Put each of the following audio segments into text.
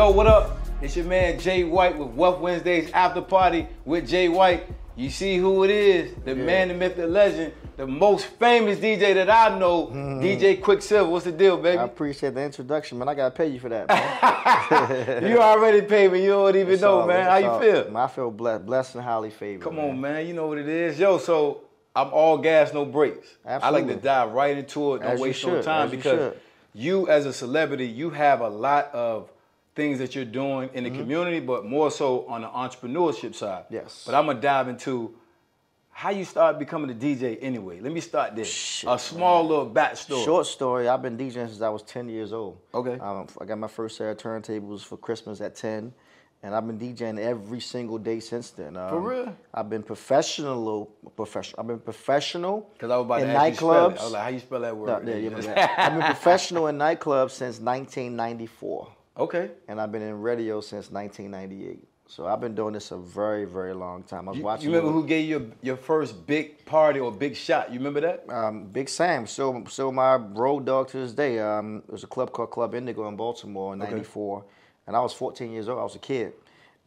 Yo, what up? It's your man J White with Wealth Wednesdays After Party with J White. You see who it is, the Yeah. man, the myth, the legend, the most famous DJ that I know, mm-hmm. DJ Quicksilva. What's the deal, baby? I appreciate the introduction, man. I gotta pay you for that, man. you already paid me. You don't even It's know, all- man. How you all- feel? Man, I feel blessed, blessed and highly favored. Come on, man. You know what it is. Yo, so I'm all gas, no brakes. I like to dive right into it. Don't As waste no time as because should. you, as a celebrity, you have a lot of things that you're doing in the community, but more so on the entrepreneurship side. Mm-hmm. Yes. But I'm gonna dive into how you start becoming a DJ anyway. Let me start there. Shit, a small little backstory. Short story. I've been DJing since I was 10 years old. Okay. Um, I got my first set of turntables for Christmas at 10, and I've been DJing every single day since then. Um, For real? I've been professional. Professional. I've been professional Because I was about in to ask you spell it. I was like, how you spell that No, word? yeah, you. I've been professional in nightclubs since 1994. Okay. and I've been in radio since 1998. So I've been doing this a very, very long time. I was You, watching. you remember who gave you your, your first big party or big shot? You remember that? Um, Big Sam. So, so my road dog to this day. Um, it was a club called Club Indigo in Baltimore in Okay. '94, and I was 14 years old. I was a kid,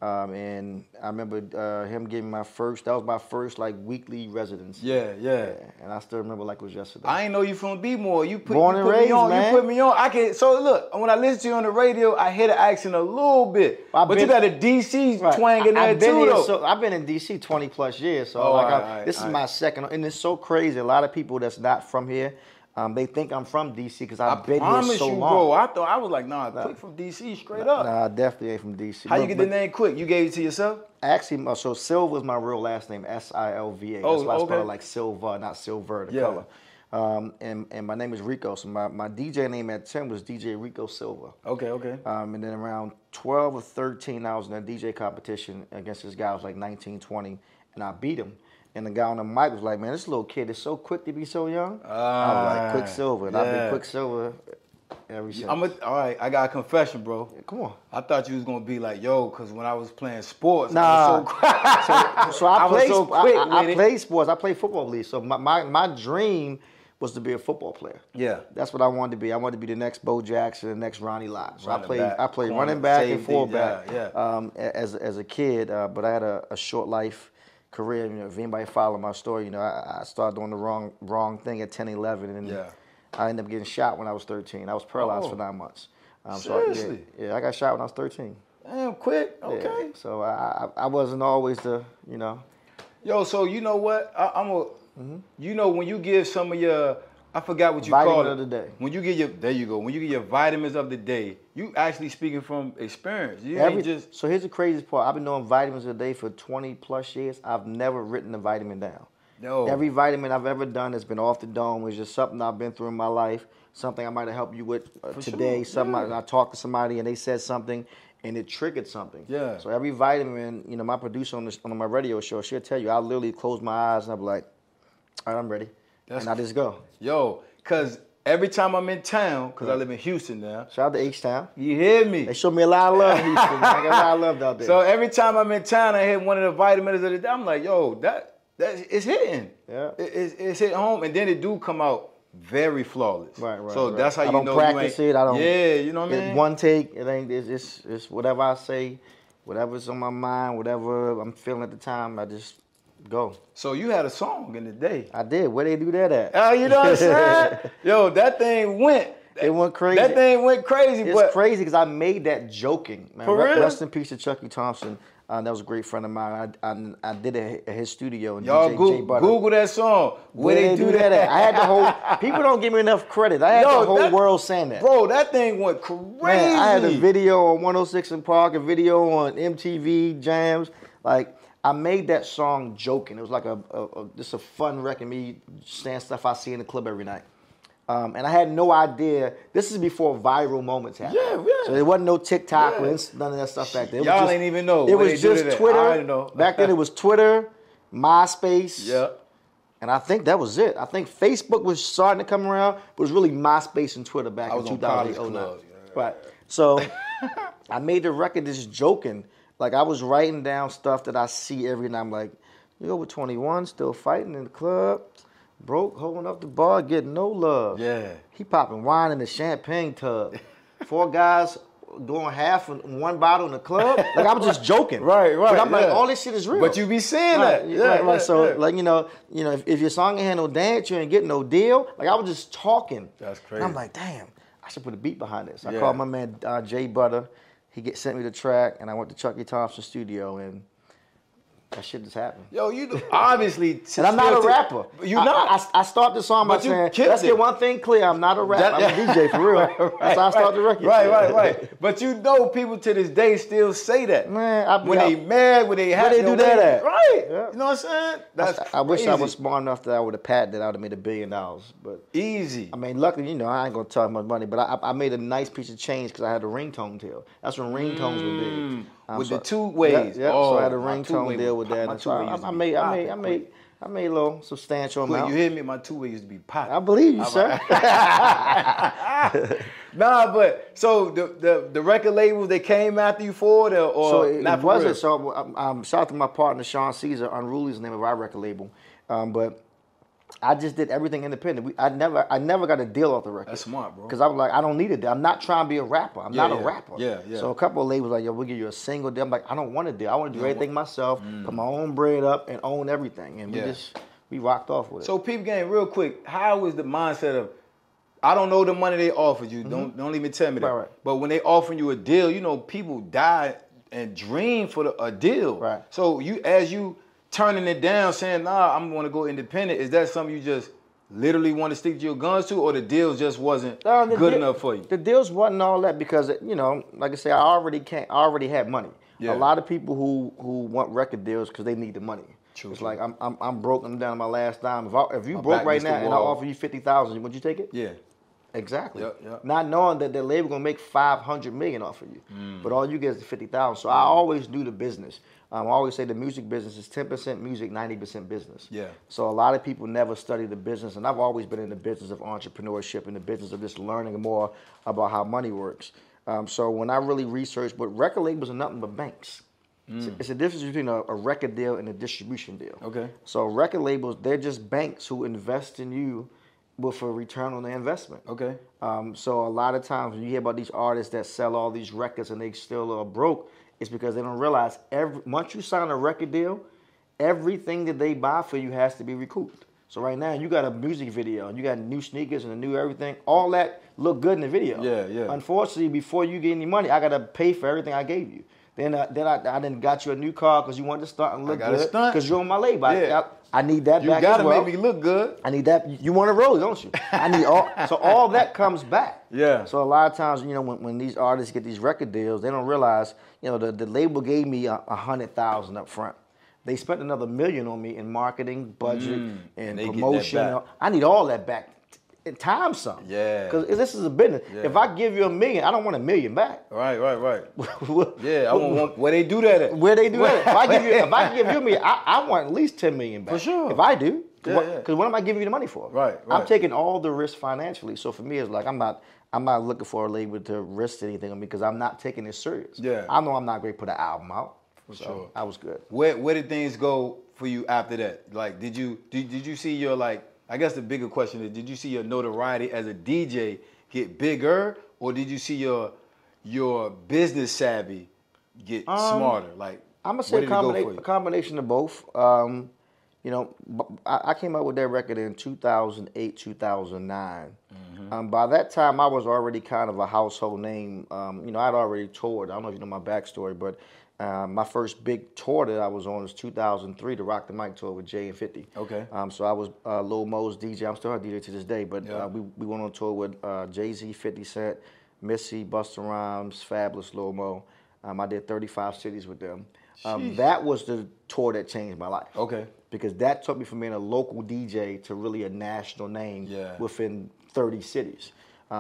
um, and I remember uh, him giving my first. That was my first like weekly residence. Yeah, yeah. And I still remember like it was yesterday. I ain't know you from B-More. You put, Born you put raised, me on. man. You put me on. I can. So look, when I listen to you on the radio, I hear the accent a little bit, I've but you got a DC Right. twang in I- there I've been too, here. So, I've been in DC 20 plus years. So Oh, like, I- right, all right, this is my second, and it's so crazy. A lot of people that's not from here, um, they think I'm from DC because I I've been promise here so you, long. bro. I thought I was like, nah, quick from DC, straight up. Nah, I definitely ain't from DC. How you get but the name quick? You gave it to yourself? Actually, so Silva is my real last name, S I L V A. That's Oh, why I spell okay. it like Silva, not Silver, the Yeah. color. Um, and, and my name is Rico. So my, my DJ name at 10 was DJ Rico Silva. Okay, okay. Um, and then around 12 or 13, I was in a DJ competition against this guy who was like 19, 20, and I beat him. And the guy on the mic was like, man, this little kid is so quick to be so young. I was Ah, like, Quicksilva. And I've been Quicksilva ever since. I'm a, all right. I got a confession, bro. Come on. I thought you was gonna be like, yo, because when I was playing sports, Nah. I was so, So I, I was played, so I- quick I, played sports. I played football league. So my, my, my dream was to be a football player. Yeah. That's what I wanted to be. I wanted to be the next Bo Jackson, the next Ronnie Lott. So I played back, I played corner, running back and fullback yeah, Um, as, as a kid, uh, but I had a, a short life career. You know, if anybody follow my story, you know, I, I started doing the wrong wrong thing at 10, 11, and Yeah. I ended up getting shot when I was 13. I was paralyzed Oh. for nine months. Um, so I- yeah, Seriously? yeah, I got shot when I was 13. Damn, quick. Yeah. Okay. So I, I I wasn't always the you know Yo, so you know what? I, I'm a. Mm-hmm. You know when you give some of your, I forgot what you Vitamin call it. of the day. When you get your, there you go. When you get your vitamins of the day, you actually speaking from experience. You Every, ain't just. so here's the craziest part. I've been doing vitamins a day for 20 plus years. I've never written a vitamin down. Yo. Every vitamin I've ever done has been off the dome. It's just something I've been through in my life, something I might have helped you with uh, today. sure, Something yeah. I, I talked to somebody and they said something and it triggered something. Yeah. So every vitamin, you know, my producer on this on my radio show, she'll tell you, I'll literally close my eyes and I'll be like, all right, I'm ready. That's and I just go. Yo, cause every time I'm in town, cause I live in Houston now. Shout out to H Town. You hear me? They show me a lot of love, Houston. I got a lot of love out there. So every time I'm in town, I hit one of the vitamins of the day. I'm like, yo, that that it's hitting. Yeah. It- it's, it's hitting home, and then it do come out very flawless. Right, right. So right. that's how I you don't know practice you it. I don't. Yeah, you know what I mean. One take. It ain't. It's, it's it's whatever I say, whatever's on my mind, whatever I'm feeling at the time. I just go. So you had a song in the day. I did. Where they do that at? Oh, you know what I'm saying? Yo, that thing went. It went crazy. That thing went crazy, It's but crazy because I made that joking. Man. For real? Rest in peace to Chucky Thompson. Uh, that was a great friend of mine. I I, I did it at his studio. And y'all DJ Google, Google that song. Where, they, do that, at? I had the whole. People don't give me enough credit. I had Yo, the whole that- world saying that. Bro, that thing went crazy. Man, I had a video on 106 & Park, a video on MTV Jams. Like I made that song joking. It was like a, a, a just a fun record. Me saying stuff I see in the club every night. Um, and I had no idea. This is before viral moments happened. Yeah, yeah. So there wasn't no TikTok Yeah. None of that stuff back then. It Y'all just- ain't even know It was just. Twitter. I didn't know. Back then it was Twitter, MySpace. Yeah. And I think that was it. I think Facebook was starting to come around, but it was really MySpace and Twitter back I in was on 2008, college 09. clubs, yeah. Right. So I made the record just joking. Like I was writing down stuff that I see every night. I'm like, you over 21, still fighting in the club, broke, holding up the bar, getting no love. Yeah. He popping wine in the champagne tub. Four guys doing half in one bottle in the club. Like I was just joking. Right, right, But I'm like, all this shit is real. But you be seeing Right, that. yeah, Yeah, right, right. so yeah. like you know, you know, if, if your song ain't had no dance, you ain't getting no deal. Like I was just talking. That's And I'm like, damn, I should put a beat behind this. I Yeah. called my man uh, Jay Butter. He get sent me the track, and I went to Chucky Thompson studio, and that shit just happened. Yo, you do- obviously. And I'm not a rapper. You not. I, I, I start the song by saying, let's it. get one thing clear. I'm not a rapper. That- I'm a DJ for real. Right, That's how I start right, the record. Right, right, right. But you know, people to this day still say that. Man, I be when they mad, when they happy, they do that at? Right. Yeah. You know what I'm saying? That's I, I wish I was smart enough that I would have patented. I would have made a billion dollars. But easy. I mean, luckily, you know, I ain't gonna talk much money. But I, I made a nice piece of change because I had a ringtone deal. That's when ringtones were big. Mm. Mm. With so- the two ways. Yeah, yeah. Oh, so I had a my ringtone deal with that. my And so I, two-way used to I made, I made, I made, I made a little substantial Quick, amount. you hear me? My two way used to be pop. I believe you, sir. nah, but so the, the the record labels they came after you for it or, or So it, not it for wasn't. real? So um, um, shout out to my partner Sean Caesar. Unruly is the name of our record label. Um, but I just did everything independent. We, I never, I never got a deal off the record. That's smart, bro. Because I was like, I don't need a deal. I'm not trying to be a rapper. I'm Yeah, not yeah. a rapper. Yeah, yeah. So a couple of labels like, yo, we'll give you a single deal. I'm like, I don't want to deal. I want to do everything myself, put my own bread up, and own everything. And we Mm. Yeah. just we rocked off with it. So peep game, real quick, how was the mindset of I don't know the money they offered you. Don't don't even tell me that. Mm-hmm. Right, right. But when they offering you a deal, you know, people die and dream for the, a deal. Right. So you as you turning it down, saying, nah, I'm gonna go independent, is that something you just literally want to stick to your guns to, or the deal just wasn't Uh, good deal- enough for you? The deals wasn't all that because you know, like I say, I already can't. I already had money. Yeah. A lot of people who who want record deals because they need the money. True, it's like I'm I'm I'm broke. I'm down to my last dime. If I, if you My broke right now and I offer you fifty thousand, would you take it? Yeah. Exactly. Yep, yep. Not knowing that the label gonna make five hundred million off of you, Mm. but all you get is the fifty thousand. So I always knew the business. Um, I always say the music business is ten percent music, ninety percent business. Yeah. So a lot of people never study the business, and I've always been in the business of entrepreneurship and the business of just learning more about how money works. Um, so when I really researched, but record labels are nothing but banks. It's, it's a difference between a, a record deal and a distribution deal. Mm. Okay. So record labels, they're just banks who invest in you with a return on their investment. Okay. Um, so a lot of times when you hear about these artists that sell all these records and they still are broke, it's because they don't realize every once you sign a record deal, everything that they buy for you has to be recouped. So right now you got a music video and you got new sneakers and a new everything. All that look good in the video. Yeah, yeah. Unfortunately, before you get any money, I gotta pay for everything I gave you. Then, I, then I, I then got you a new car because you wanted to stunt and look good. Because you're on my label. Yeah. I, I need that You back You gotta well. make me look good. I need that. You want to roll, don't you? I need all. So all that comes back. Yeah. So a lot of times, you know, when, when these artists get these record deals, they don't realize, you know, the, the label gave me a, a hundred thousand up front. They spent another million on me in marketing, budget, and Mm. that promotion. I need all that back. In time some. Yeah. Because this is a business. Yeah. If I give you a million, I don't want a million back. Right, right, right. Yeah, I want, want where they do that at. Where they do that? If I give you, if I give you a million, I, I want at least ten million back. For sure. If I do, Yeah, because yeah. what, am I giving you the money for? Right, I'm taking all the risk financially. So for me, it's like I'm not, I'm not looking for a label to risk anything on me because I'm not taking it serious. Yeah. I know I'm not going to put an album out. For so sure. I was good. Where where did things go for you after that? Like, did you did, did you see your like? I guess the bigger question is, did you see your notoriety as a DJ get bigger, or did you see your your business savvy get smarter? Like, I'm gonna say a, combina- a combination of both. Um, you know, I came out with that record in 2008, 2009. Mm-hmm. Um, by that time, I was already kind of a household name. Um, you know, I'd already toured. I don't know if you know my backstory, but uh, my first big tour that I was on was 2003, the Rock the Mic tour with Jay and 50. Okay. Um, so I was uh, Lil Mo's DJ. I'm still a DJ to this day, but Yeah. uh, we, we went on tour with uh, Jay Z, 50 Cent, Missy, Busta Rhymes, Fabolous Lil Mo. Um, I did 35 cities with them. Um, that was the tour that changed my life. Okay. Because that took me from being a local DJ to really a national name Yeah. within 30 cities.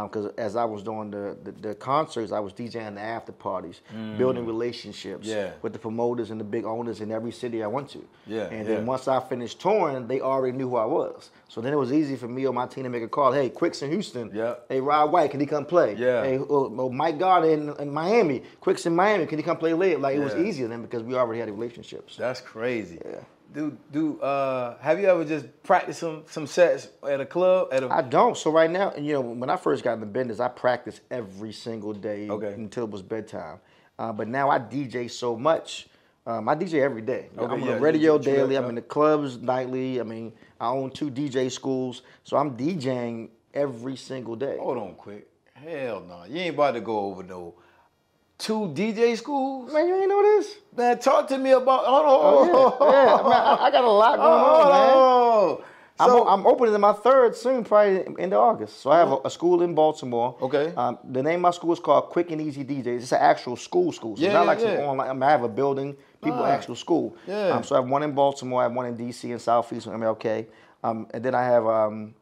Because as I was doing the, the, the concerts, I was DJing the after parties, building relationships Mm. Yeah. with the promoters and the big owners in every city I went to. Yeah, And yeah. then once I finished touring, they already knew who I was. So then it was easy for me or my team to make a call. Hey, Quicks in Houston. Yeah. Hey, Rod White, can he come play? Yeah. Hey, oh, oh, Mike Gardner in, in Miami. Quicks in Miami, can he come play late? Like it was easier then because we already had relationships. That's crazy. Yeah. Do do uh have you ever just practiced some some sets at a club at a I don't. So right now, you know, when I first got in the business, I practiced every single day Okay. until it was bedtime. Uh, but now I DJ so much. Um, I DJ every day. Okay, I'm on yeah, the radio daily. I'm in the clubs nightly. I mean, I own two DJ schools, so I'm DJing every single day. hold on quick. Hell no. You ain't about to go over no two DJ schools? Man, you ain't know this? Man, talk to me about hold Oh, on. yeah, yeah. Man, I, I got a lot going on, man. Oh, I'm, so, I'm opening my third soon, probably end of August. So I have a, a school in Baltimore. Okay. Um, the name of my school is called Quick and Eazy DJs. It's an actual school school. So Yeah, it's not yeah, like some online. I, mean, I have a building, people Ah. actual school. Yeah. Um, so I have one in Baltimore, I have one in DC and Southeast and MLK. Um, and then I have um,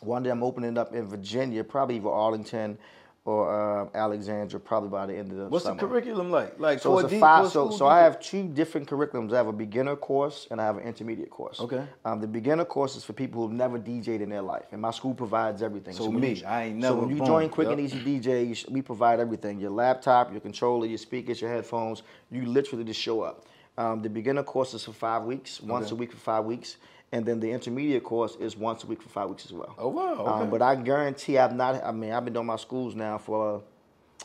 one that I'm opening up in Virginia, probably either Arlington or uh, Alexandria, probably by the end of the what's summer. the curriculum like? Like So it's a five. So so I have two different curriculums. I have a beginner course and I have an intermediate course. Okay. Um, the beginner course is for people who've never DJed in their life, and my school provides everything. So when me, you, I ain't never. So when you join Quick and. Eazy DJ, sh- we provide everything: your laptop, your controller, your speakers, your headphones. You literally just show up. Um, the beginner course is for five weeks, once Okay. a week for five weeks, and then the intermediate course is once a week for five weeks as well. Oh wow. Okay. Um, but I guarantee I've not. I mean, I've been doing my schools now for uh,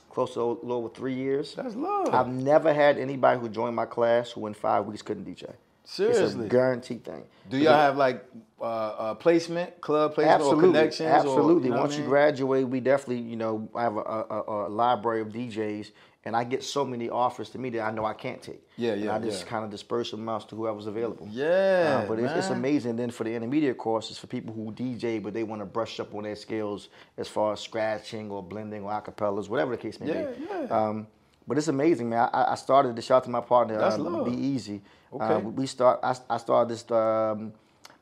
close to a little over three years. That's love. I've never had anybody who joined my class who in five weeks couldn't DJ. It's Seriously. a guaranteed thing. Do y'all have like uh, uh, placement, club placement, or Absolutely, connections? or- absolutely. you know Once I you graduate, we definitely, you know, I have a, a, a library of DJs, and I get so many offers to me that I know I can't take. Yeah, And yeah, I just yeah. kind of disperse them out to whoever's available. Yeah, Uh, but it's, it's amazing. Then for the intermediate courses, for people who DJ, but they want to brush up on their skills as far as scratching or blending or acapellas, whatever the case may Yeah, be. yeah. Um, but it's amazing, man. I, I started the shout to my partner, That's uh, love. Be Easy. Okay. Uh, we start. I, I started this um,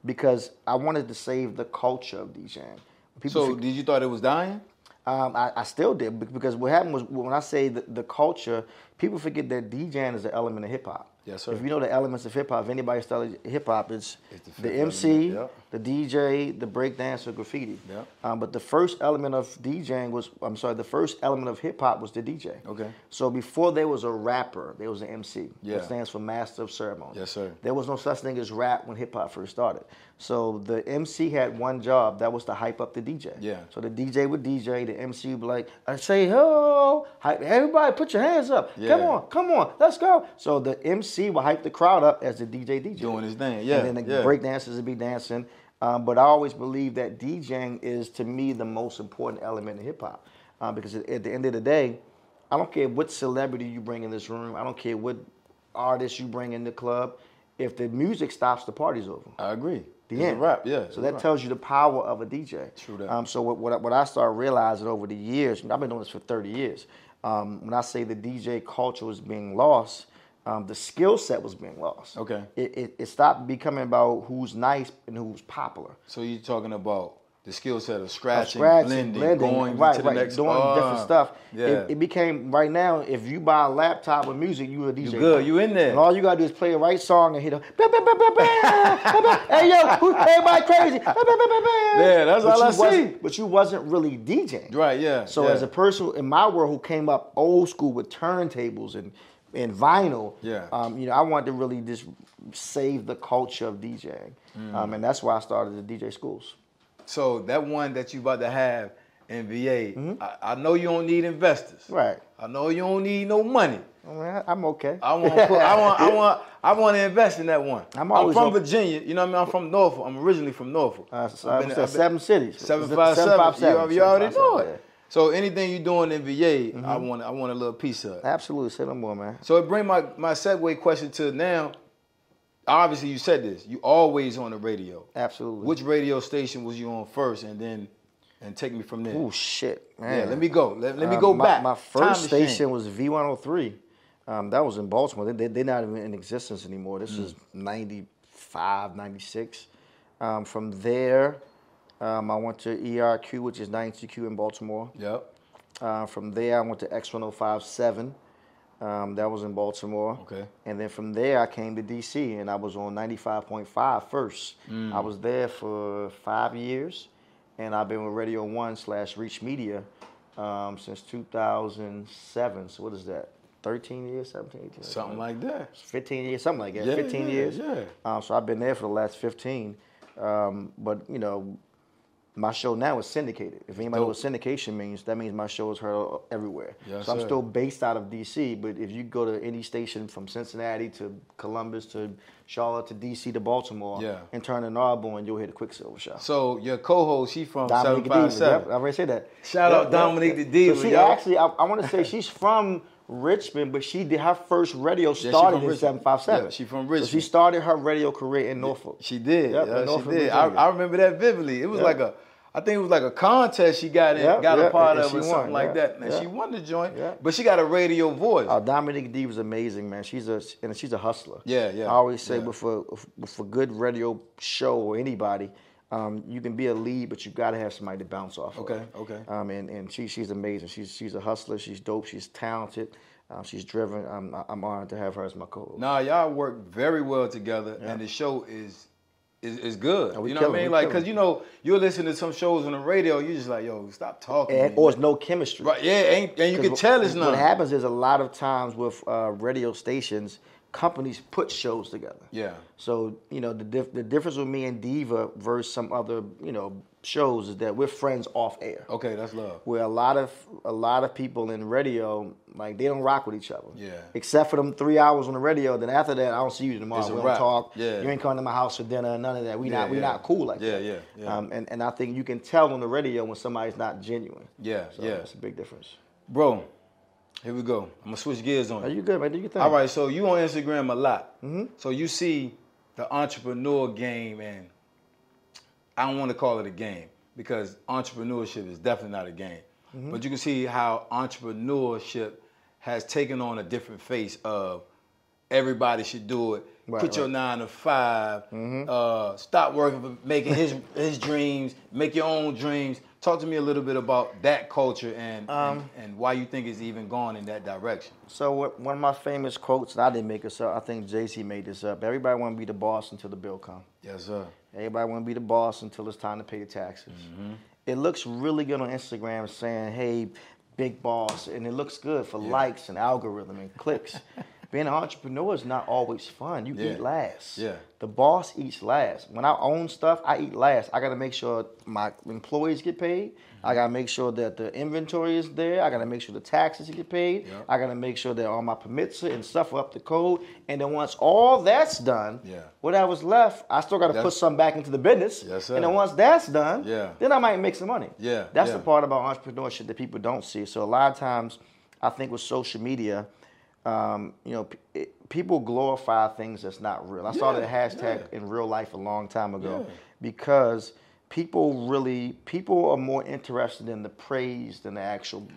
because I wanted to save the culture of DJing. People So did you thought it was dying? Um, I, I still did because what happened was when I say the, the culture, people forget that DJing is an element of hip hop. Yes, sir. If you know the elements of hip hop, if anybody studies hip hop, it's, It's the the, MC, element. The DJ, the breakdance, or graffiti. Yep. Um, but the first element of DJing was, I'm sorry, the first element of hip hop was the DJ. Okay. So before there was a rapper, there was an MC. Yeah. Which stands for Master of Ceremony. Yes, sir. There was no such thing as rap when hip hop first started. So the MC had one job, that was to hype up the DJ. Yeah. So the DJ would DJ, the MC would be like, I say, hype, everybody put your hands up. Come on, come on, let's go. So the MC would hype the crowd up as the DJ DJ. Doing his thing, yeah, And then the yeah. break dancers would be dancing. Um, but I always believe that DJing is, to me, the most important element in hip hop. Uh, because at, the end of the day, I don't care what celebrity you bring in this room. I don't care what artist you bring in the club. If the music stops, the party's over. I agree. The It's end. rap, yeah. So that rap. tells you the power of a DJ. True that. Um, so what, what, I- what I started realizing over the years, I've been doing this for 30 years. Um, when I say the DJ culture is being lost, um, the skill set was being lost. Okay. It, it, it stopped becoming about who's nice and who's popular. So you're talking about the skill set of scratching, Scratching, blending, blending, going right, to the right, next doing Ah, different stuff. Yeah. It, it became right now. If you buy a laptop with music, you a DJ. You good, you in there. And all you gotta do is play the right song and hit a. Bah, bah, bah, hey yo, who- everybody crazy. Yeah, that's But all I see. But you wasn't really DJing. right, yeah. So yeah. as a person in my world who came up old school with turntables and and vinyl, Yeah. um, you know, I wanted to really just save the culture of DJing, Mm. um, and that's why I started the DJ schools. So that one that you about to have in VA, I, I know you don't need investors. Mm-hmm. Right. I know you don't need no money. I mean, I- I'm okay. I want I want I want I want to invest in that one. I'm always from open. Virginia. You know what I mean? I'm from Norfolk. I'm originally from Norfolk. Uh, so I've been- I've been- seven cities. Seven Seven five seven. five seven. You, you already Seven know it. So anything you doing in VA, Mm-hmm. I want I want a little piece of. it. Absolutely, say no more, man. So it bring my my segue question to now. Obviously, you said this. You always on the radio. Absolutely. Which radio station was you on first, and then and take me from there. Oh shit, man. yeah, let me go. Let, let me Uh, go my, back. My Time first machine. station was V103. Um, that was in Baltimore. They, they, are not even in existence anymore. This Mm. is 95, 96. Um, from there, um, I went to ERQ, which is 92Q in Baltimore. Yep. Uh, from there, I went to X1057. Um, that was in Baltimore. Okay. And then from there, I came to DC and I was on 95.5 first. Mm. I was there for five years and I've been with Radio 1 slash Reach Media um, since 2007. So what is that? 13 years, 17, 18? Something like that. 15 years, something like that. Yeah, 15 yeah, years. yeah. Um, so I've been there for the last 15. Um, but, you know, my show now is syndicated. If anybody knows what syndication means, that means my show is heard everywhere. Yes, so I'm sir. still based out of DC, but if you go to any station from Cincinnati to Columbus to Charlotte to DC to Baltimore Yeah. and turn an Arbor, you'll hear the Quicksilva Show. So your co-host, she from Dominique seven the five Diva. Yep. I already said that. Shout Yep, out Dominique yep. the Diva, So she yo. actually, I, I want to say she's from Richmond, but she did her first radio started from in seven five seven. Yeah, she from So Richmond. she started her radio career in Norfolk. She did. Yep, yeah, in she Norfolk, did. I, I remember that vividly. It was Yep. like a, I think it was like a contest she got in, Yep, got a part and of or something won, like yeah, that. And yeah. she won the joint. Yeah. But she got a radio voice. Uh, Dominique D was amazing, man. She's a and she's a hustler. Yeah, yeah, I always say, yeah. but for for good radio show or anybody, um, you can be a lead, but you got to have somebody to bounce off. Okay, of. okay. Um, and and she she's amazing. She's she's a hustler. She's dope. She's talented. Um, she's driven. I'm I'm honored to have her as my co-host. Nah, y'all work very well together, and the show is is, is good. You know what I mean? Like, cause you know you're listening to some shows on the radio, you're just like, yo, stop talking. and or it's no chemistry. right? Yeah, ain't, and you can tell it's none. What happens is a lot of times with uh, radio stations, companies put shows together. Yeah. So you know the dif- the difference with me and Diva versus some other you know shows is that we're friends off air. Okay, that's love. Where a lot of a lot of people in radio like they don't rock with each other. Yeah. Except for them three hours on the radio. Then after that, I don't see you tomorrow. It's we don't talk. Yeah. You ain't coming to my house for dinner. None of that. We Yeah, not we yeah. not cool like Yeah, that. yeah, yeah. Um, and and I think you can tell on the radio when somebody's not genuine. Yeah, So yeah. It's a big difference. Bro, here we go. I'm gonna switch gears on Are you. good, man? Do you think? All right, so you on Instagram a lot. Mm-hmm. So you see the entrepreneur game, and I don't want to call it a game because entrepreneurship is definitely not a game. Mm-hmm. But you can see how entrepreneurship has taken on a different face of everybody should do it. Right, Quit your nine to 5 mm-hmm. Uh, stop working for making his his dreams. Make your own dreams. Talk to me a little bit about that culture and and, um, and why you think it's even gone in that direction. So one of my famous quotes, and I didn't make this up. I think Jay Z made this up. Everybody want to be the boss until the bill come. Yes, sir. Everybody want to be the boss until it's time to pay the taxes. Mm-hmm. It looks really good on Instagram saying, "Hey, big boss," and it looks good for likes and algorithm and clicks. Being an entrepreneur is not always fun. You Yeah. eat last. Yeah. The boss eats last. When I own stuff, I eat last. I gotta make sure my employees get paid. I gotta make sure that the inventory is there. I gotta make sure the taxes get paid. Yeah. I gotta make sure that all my permits and stuff are up to code. And then once all that's done, Yeah. whatever's left, I still gotta put some back into the business. Yes, sir. And then once that's done, Yeah. then I might make some money. Yeah, That's yeah. the part about entrepreneurship that people don't see. So a lot of times, I think with social media, um, you know, p- it, people glorify things that's not real. I started a Yeah, hashtag yeah. in real life a long time ago Yeah. because people really people are more interested in the praise than the actual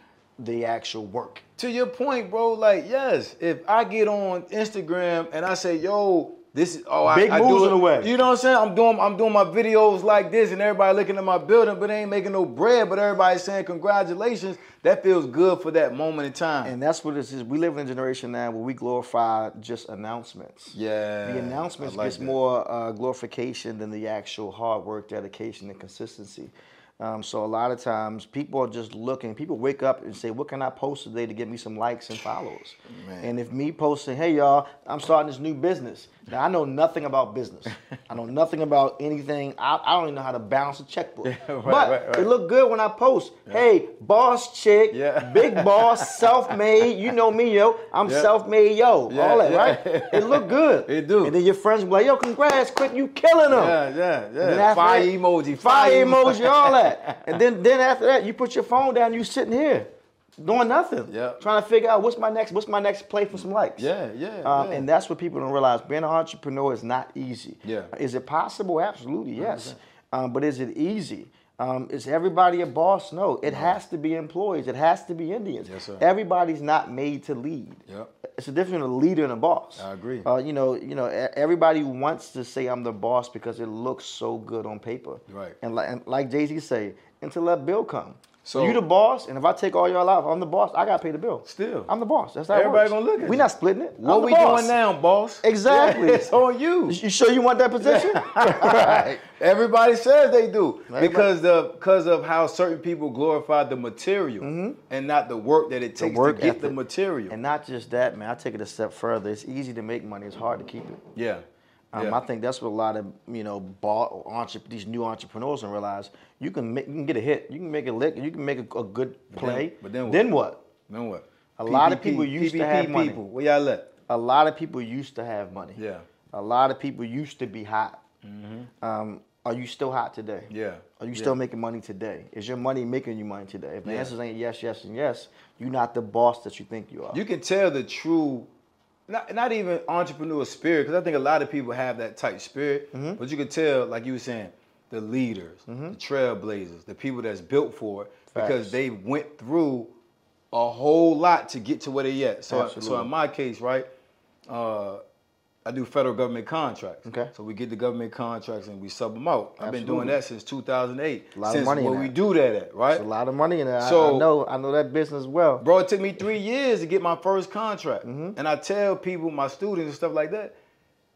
the actual work. to your point, bro, like yes, if I get on Instagram and I say, "Yo, this is oh, Big I, I moves do in the way. You know what I'm saying? I'm doing I'm doing my videos like this, and everybody looking at my building, but they ain't making no bread. But everybody's saying congratulations. That feels good for that moment in time. And that's what it is. We live in a generation now where we glorify just announcements. yeah, The announcements I like gets that. more uh, glorification than the actual hard work, dedication, and consistency. Um, so a lot of times people are just looking. People wake up and say, "What can I post today to get me some likes and followers?" Man. And if me posting, "Hey y'all, I'm starting this new business," now I know nothing about business. I know nothing about anything. I, I don't even know how to balance a checkbook. right, but right, right. it look good when I post. Hey, boss chick, Yeah. big boss, self-made. You know me, yo. I'm Yeah. self-made, yo. Yeah, All that, yeah. right? It look good. It do. And then your friends will be like, yo, congrats, quit, you killing them. Yeah, yeah, yeah. Fire emoji, fire emoji, all that. And then then after that, you put your phone down, you sitting here doing nothing. Yeah. Trying to figure out what's my next, what's my next play for some likes. Yeah, yeah, Um, yeah. And that's what people don't realize. Being an entrepreneur is not easy. Yeah. Is it possible? Absolutely, yes. Um, but is it easy? Um, is everybody a boss? No. It has to be employees. It has to be Indians. Yes, sir. Everybody's not made to lead. Yep. It's a difference between a leader and a boss. I agree. Uh, you know, you know, everybody wants to say I'm the boss because it looks so good on paper. Right. And like, and like Jay Z say, until that bill come. So- you the boss, and if I take all y'all out, I'm the boss, I gotta pay the bill. Still. I'm the boss. That's how it Everybody gonna look at it. We you. not splitting it. What we boss. doing now, boss? Exactly. Yeah, it's on you. You sure you want that position? right. Everybody says they do Everybody- because the because of how certain people glorify the material and not the work that it takes Mm-hmm. to get the material. And not just that, man. I take it a step further. It's easy to make money. It's hard to keep it. yeah. Um, yeah. I think that's what a lot of you know ball, entrep- these new entrepreneurs don't realize. You can make, you can get a hit, you can make a lick, you can make a, a good play. but then what? then what? Then what? A lot of people used to have money. people. Where y'all at? A lot of people used to have money. Yeah. A lot of people used to be hot. Um, are you still hot today? Yeah. Are you Yeah. still making money today? Is your money making you money today? If the Yeah. answers ain't yes, yes, and yes, you're not the boss that you think you are. You can tell the true, not, not even entrepreneur spirit, because I think a lot of people have that type spirit, Mm-hmm. but you could tell, like you were saying, the leaders, the trailblazers, the people that's built for it, because they went through a whole lot to get to where they at. So, so in my case, right, uh, I do federal government contracts. Okay. So we get the government contracts and we sub them out. I've been doing that since 2008. A lot of money in where we do that at, right? There's a lot of money in there. I- I, know, I know that business well. Bro, it took me three years to get my first contract. Mm-hmm. And I tell people, my students and stuff like that,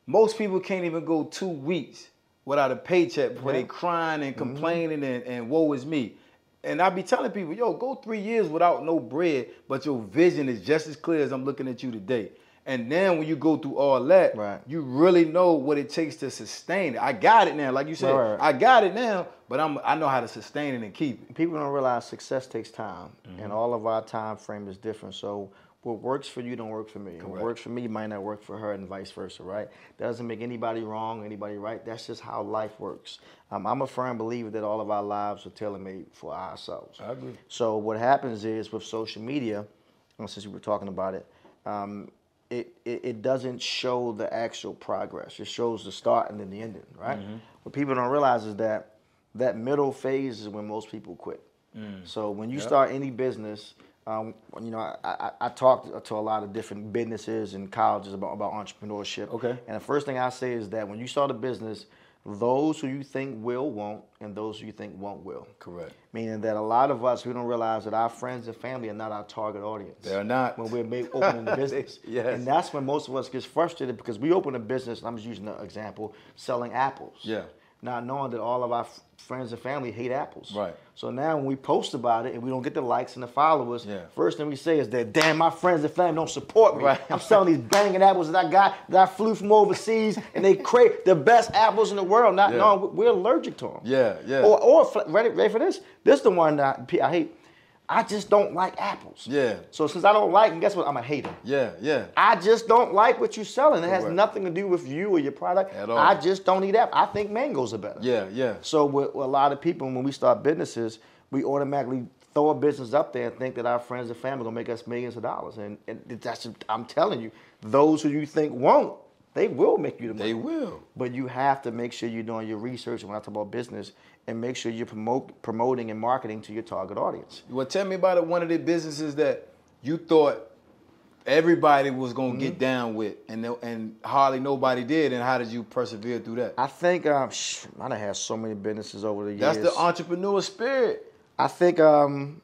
most people can't even go two weeks without a paycheck before they crying and Mm-hmm. complaining and, and woe is me. And I be telling people, yo, go three years without no bread, but your vision is just as clear as I'm looking at you today. And then when you go through all that, Right. you really know what it takes to sustain it. I got it now, like you said, Right. I got it now, but I'm I know how to sustain it and keep it. People don't realize success takes time, Mm-hmm. and all of our time frame is different. So what works for you don't work for me. What works for me might not work for her, and vice versa. Right? That doesn't make anybody wrong, anybody right. That's just how life works. Um, I'm a firm believer that all of our lives are tailor made for ourselves. I agree. So what happens is with social media, since we were talking about it, um, it, it, it doesn't show the actual progress. It shows the start and then the ending, right? Mm-hmm. What people don't realize is that that middle phase is when most people quit. Mm. So when you start any business, um, you know, I, I, I talked to a lot of different businesses and colleges about, about entrepreneurship. Okay. And the first thing I say is that when you start a business, those who you think will won't, and those who you think won't will. Correct. Meaning that a lot of us, we don't realize that our friends and family are not our target audience. They're not. When we're opening the business. Yes. And that's when most of us gets frustrated because we open a business, and I'm just using an example, selling apples. Yeah. Not knowing that all of our f- friends and family hate apples. Right. So now when we post about it and we don't get the likes and the followers, Yeah. first thing we say is that, damn, my friends and family don't support me. Right. I'm selling these banging apples that I got, that I flew from overseas, and they crave the best apples in the world, not Yeah. knowing we're allergic to them. Yeah, yeah. Or, or ready, ready for this? This is the one that I, I hate. I just don't like apples. Yeah. So since I don't like them, guess what? I'm a hater. Yeah, yeah. I just don't like what you're selling. It has Correct. nothing to do with you or your product. At all. I just don't eat apples. I think mangoes are better. Yeah, yeah. So with, with a lot of people, when we start businesses, we automatically throw a business up there and think that our friends and family are gonna make us millions of dollars. And, and that's I'm telling you, those who you think won't, they will make you the money. They will. But you have to make sure you're doing your research when I talk about business and make sure you're promote, promoting and marketing to your target audience. Well, tell me about. One of the businesses that you thought everybody was gonna Mm-hmm. get down with, and and hardly nobody did. And how did you persevere through that? I think um, sh- I done had so many businesses over the years. That's the entrepreneur spirit. I think um,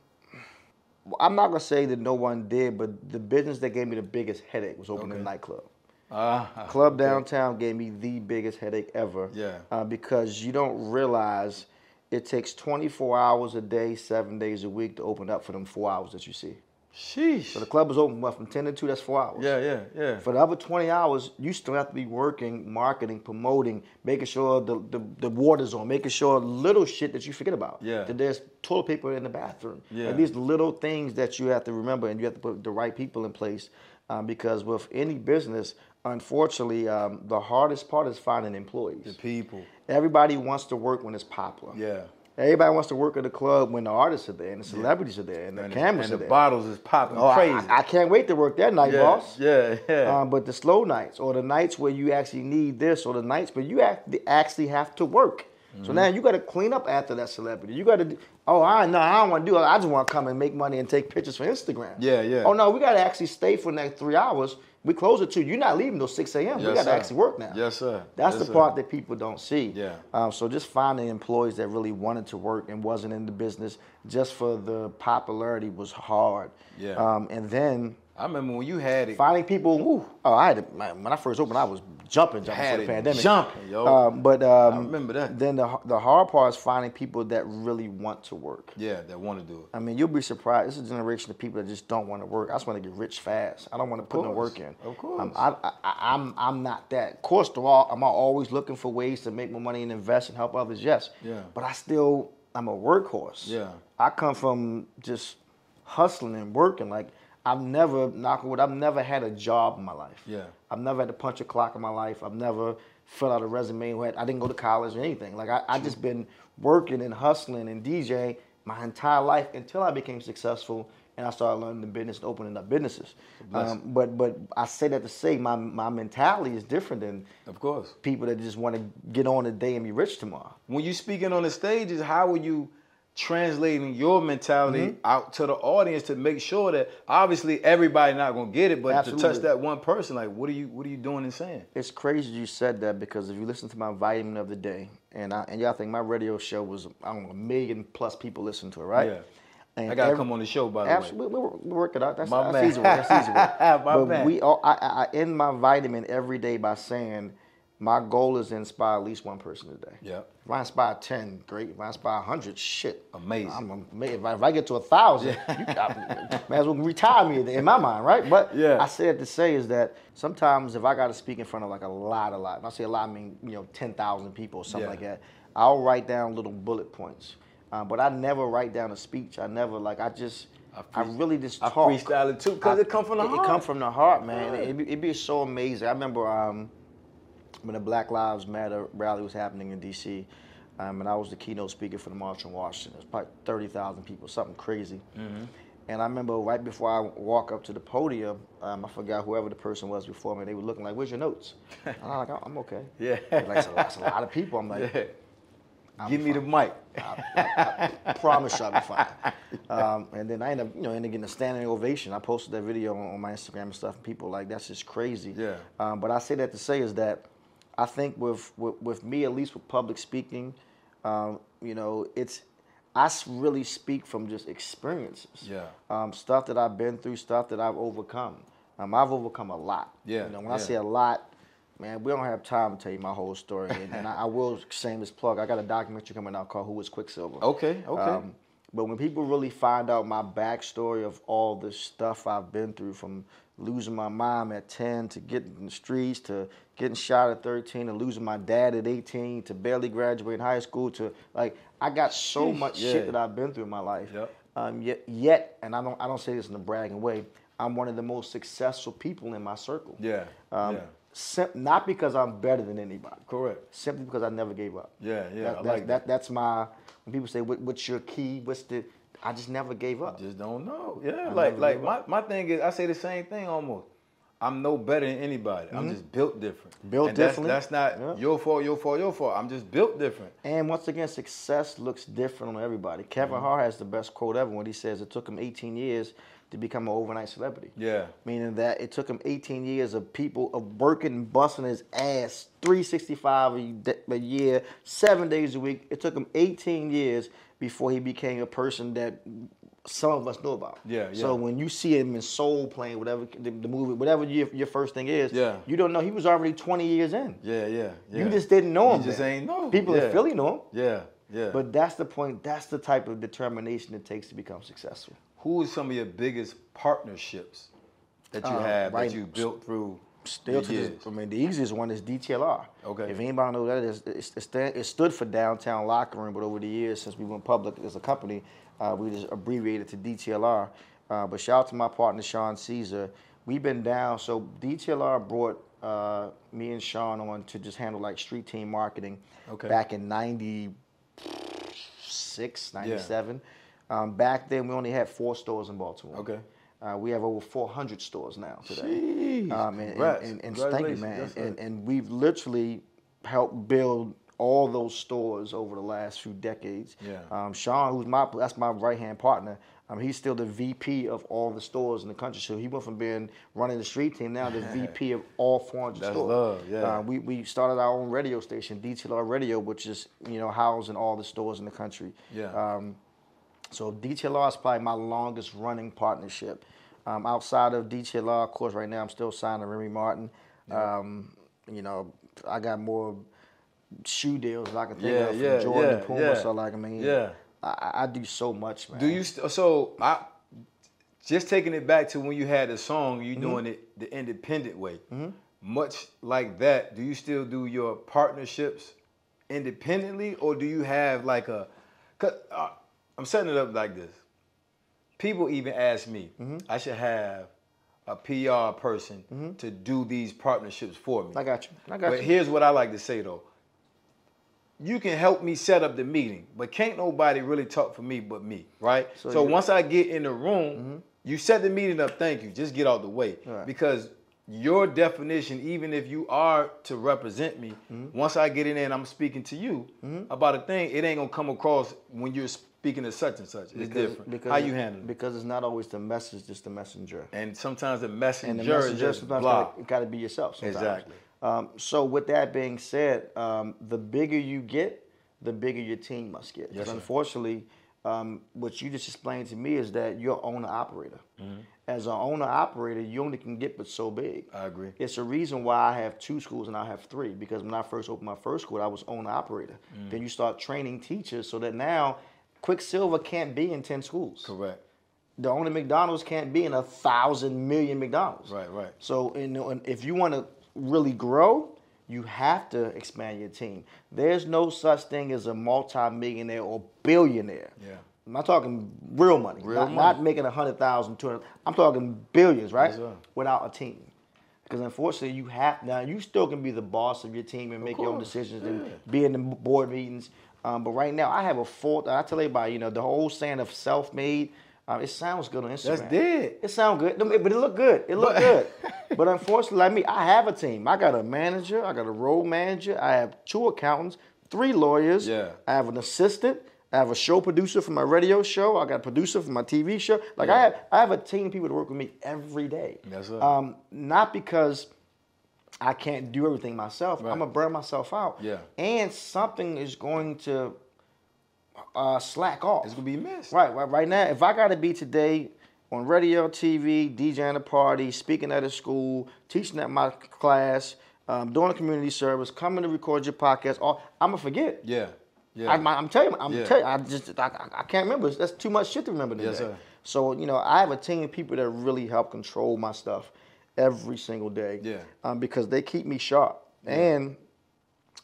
I'm not gonna say that no one did, but the business that gave me the biggest headache was opening a nightclub. Ah, Club downtown gave me the biggest headache ever. Yeah. Uh, because you don't realize it takes 24 hours a day, seven days a week to open up for them four hours that you see. sheesh. So the club is open what, from 10 to 2, that's four hours. Yeah, yeah, yeah. For the other 20 hours, you still have to be working, marketing, promoting, making sure the, the, the water's on, making sure little shit that you forget about. Yeah. That there's toilet paper in the bathroom. Yeah. And these little things that you have to remember and you have to put the right people in place. Um, because with any business, unfortunately, um, the hardest part is finding employees. The people. Everybody wants to work when it's popular. Yeah. Everybody wants to work at the club when the artists are there and the celebrities are there and the And, cameras and are the there. bottles is popping Oh, I- crazy. I, I can't wait to work that night, yeah, boss. yeah, yeah. Um, but the slow nights or the nights where you actually need this or the nights where you actually have to work. Mm-hmm. So now you got to clean up after that celebrity. You got to, oh, I no, I don't want to do it. I just want to come and make money and take pictures for Instagram. Yeah, yeah. Oh no, we got to actually stay for the next three hours We close at two. You're not leaving till six a.m. we got to actually work now. Yes, sir. That's Yes, the sir. part that people don't see. Yeah. Um, so just finding employees that really wanted to work and wasn't in the business just for the popularity was hard. Yeah. Um, and then I remember when you had it. finding people. Woo, oh, I had man, when I first opened, I was jumping, jumping Had for the it pandemic. jumping, yo. Um, but um, I remember that. Then the the hard part is finding people that really want to work. Yeah, that want to do it. I mean, you'll be surprised. This is a generation of people that just don't want to work. I just want to get rich fast. I don't want to put no work in. Of course. Um, I, I, I- I'm I'm not that. Of course, though, all- am I always looking for ways to make more money and invest and help others? Yes. Yeah. But I still I'm a workhorse. Yeah. I come from just hustling and working. Like I've never knock wood. I've never had a job in my life. Yeah. I've never had to punch a clock in my life. I've never filled out a resume. I didn't go to college or anything. Like I, I just been working and hustling and DJ my entire life until I became successful and I started learning the business and opening up businesses. Um, but but I say that to say my my mentality is different than Of course. people that just want to get on today and be rich tomorrow. When you speaking on the stages, how are you translating your mentality Mm-hmm. out to the audience to make sure that obviously everybody not gonna get it, but to touch that one person, like what are you what are you doing and saying? It's crazy you said that because if you listen to my vitamin of the day, and I, and y'all think my radio show was I don't know a million plus people listen to it, right? Yeah. And I gotta every- come on the show by the way Absolutely, we, we work it out. That's, My that's man. easy work. That's easy work. My but man. we, all, I I end my vitamin every day by saying, my goal is to inspire at least one person today. Yeah. If I inspire ten, great. If I inspire hundred, shit, Amazing. I'm amazing. If I, if I get to a thousand, you got, may as well retire me in my mind, right? But Yeah. I said to say is that sometimes if I got to speak in front of like a lot, a lot, and I say a lot, I mean you know ten thousand people or something Yeah. like that. I'll write down little bullet points. Uh, but I never write down a speech. I never like. I just. I I, really just talk. I freestyle it too, 'cause I- it come from the it, heart. It come from the heart, man. Yeah. It, be, it be so amazing. I remember um, when the Black Lives Matter rally was happening in D.C. Um, and I was the keynote speaker for the March on Washington. It was probably thirty thousand people, something crazy. Mm-hmm. And I remember right before I walk up to the podium, um, I forgot whoever the person was before me. They were looking like, "Where's your notes?" And I'm like, "I'm okay." Yeah. Like, that's, a, that's a lot of people. I'm like, Yeah. Give me the mic. I promise you I'll be fine. Um, and then I ended up, you know, ended up getting a standing ovation. I posted that video on, on my Instagram and stuff, and people like, that's just crazy. Yeah. Um, but I say that to say is that I think with, with, with me, at least with public speaking, um, you know, it's, I really speak from just experiences. Yeah. Um, stuff that I've been through, stuff that I've overcome. Um, I've overcome a lot. Yeah, You know, when I say a lot, man, we don't have time to tell you my whole story. And, and I, I will shameless plug. I got a documentary coming out called Who Was Quicksilva. Okay, okay. Um, but when people really find out my backstory of all the stuff I've been through, from losing my mom at 10 to getting in the streets to getting shot at 13 and losing my dad at 18 to barely graduating high school to like I got so much yeah. shit that I've been through in my life. Yep. Um, yet, yet, and I don't I don't say this in a bragging way. I'm one of the most successful people in my circle. Yeah. Um, yeah. sim- not because I'm better than anybody Correct. simply because I never gave up. Yeah, yeah, that, like that. That's my. When people say, what, "What's your key?" What's the? I just never gave up. Just don't know. Yeah, I like like my, my thing is I say the same thing almost. I'm no better than anybody. I'm just built different. Mm-hmm. Built different. that's- That's, not Yeah. your fault, your fault, your fault. I'm just built different. And once again, success looks different on everybody. Kevin Mm-hmm. Hart has the best quote ever when he says it took him 18 years to become an overnight celebrity. Yeah. Meaning that it took him 18 years of people of working busting his ass 365 a year, seven days a week. It took him 18 years before he became a person that some of us know about. Yeah, yeah. So when you see him in Soul playing whatever the, the movie, whatever your, your first thing is, Yeah. you don't know he was already 20 years in. Yeah, yeah. yeah. You just didn't know You him. just then. ain't know. People yeah. in Philly know him. Yeah, yeah. But that's the point. That's the type of determination it takes to become successful. who is some of your biggest partnerships that you Uh, have right- that you built through Still to this, I mean, the easiest one is DTLR. Okay. If anybody knows that, it's, it's, it, it stood for Downtown Locker Room, but over the years, since we went public as a company, uh, we just abbreviated to DTLR. Uh, but shout out to my partner, Sean Caesar. We've been down, so DTLR brought uh, me and Sean on to just handle like street team marketing Okay. back in 96, 97. Um, back then, we only had four stores in Baltimore. Okay. Uh, we have over 400 stores now today. Jeez. Um, and, Congrats. and, and, and thank you, man. Sir. and, and we've literally helped build all those stores over the last few decades. Yeah. Um, Sean, who's my that's my right hand partner. Um, he's still the VP of all the stores in the country. So he went from being running the street team now to VP of all 400 That's stores. love, yeah. Uh, we, we started our own radio station, DTLR Radio, which is you know housed in all the stores in the country. Yeah. Um, so DTLR is probably my longest running partnership. Um, outside of DTLR, of course, right now I'm still signed to Remy Martin. Um, you know, I got more shoe deals I can think Yeah, of from yeah, Jordan yeah, Puma. yeah. So like, I mean, Yeah. I, I do so much, man. Do you st- so I just taking it back to when you had the song, you doing it the independent way. Much like that, do you still do your partnerships independently, or do you have like a? Cause uh, I'm setting it up like this. People even ask me, mm-hmm. I should have a PR person mm-hmm. to do these partnerships for me. I got you. I got But you. here's what I like to say though. You can help me set up the meeting, but can't nobody really talk for me but me, right? So So, once I get in the room, mm-hmm. you set the meeting up, thank you. Just get out the way. Right. Because your definition, even if you are to represent me, once I get in there and I'm speaking to you about a thing, it ain't gonna come across when you're speaking to such and such. It's different. How you handle it? Because it's not always the message, just the messenger. And sometimes the messenger, and the is messenger just sometimes blocked. got to be yourself. Sometimes. Exactly. Um, so with that being said, um, the bigger you get, the bigger your team must get. Yes, unfortunately, um, what you just explained to me is that you're owner operator. Mm-hmm. As an owner operator, you only can get but so big. I agree. It's a reason why I have two schools and I have three because when I first opened my first school, I was owner operator. Mm. Then you start training teachers so that now Quicksilva can't be in ten schools Correct. the only McDonald's can't be in a thousand million McDonald's. Right, right. So, you know, if you want to really grow, you have to expand your team. There's no such thing as a multi-millionaire or billionaire. Yeah. I'm not talking real money. Real not, money. not making a hundred thousand, two hundred. I'm talking billions, right? Yes. Without a team. Because unfortunately, you have now. You still can be the boss of your team and make your own decisions yeah. and be in the board meetings. Um, but right now, I have a full. I tell everybody, you know, the whole saying of self-made. Um, it sounds good on Instagram. That's dead. It sounds good, but it looked good. It looked good. But unfortunately, like me, I have a team. I got a manager. I got a road manager. I have two accountants, three lawyers. Yeah. I have an assistant. I have a show producer for my radio show. I got a producer for my TV show. Like I have, I have a team of people that work with me every day. Yes, sir. Um, not because I can't do everything myself. Right. I'm gonna burn myself out. Yeah. And something is going to uh, slack off. It's gonna be missed. Right, right, right now, if I got to be today on radio, TV, DJing a party, speaking at a school, teaching at my class, um, doing a community service, coming to record your podcast, all, I'm gonna forget. Yeah. Yeah. I, am telling you, I'm Yeah. telling you, I just, I, I- I can't remember. That's too much shit to remember today. Yes, sir. So you know, I have a team of people that really help control my stuff every single day. Yeah. Um, because they keep me sharp, and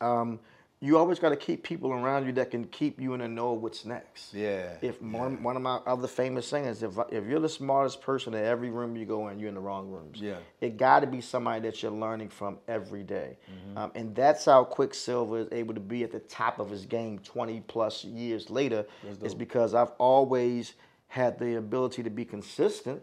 um, you always got to keep people around you that can keep you in the know of what's next. Yeah, If one, one of my other famous sayings, if if you're the smartest person in every room you go in, you're in the wrong rooms. Yeah. It got to be somebody that you're learning from every day. Mm-hmm. Um, and that's how Quicksilva is able to be at the top of his game 20 plus years later. Is because I've always had the ability to be consistent,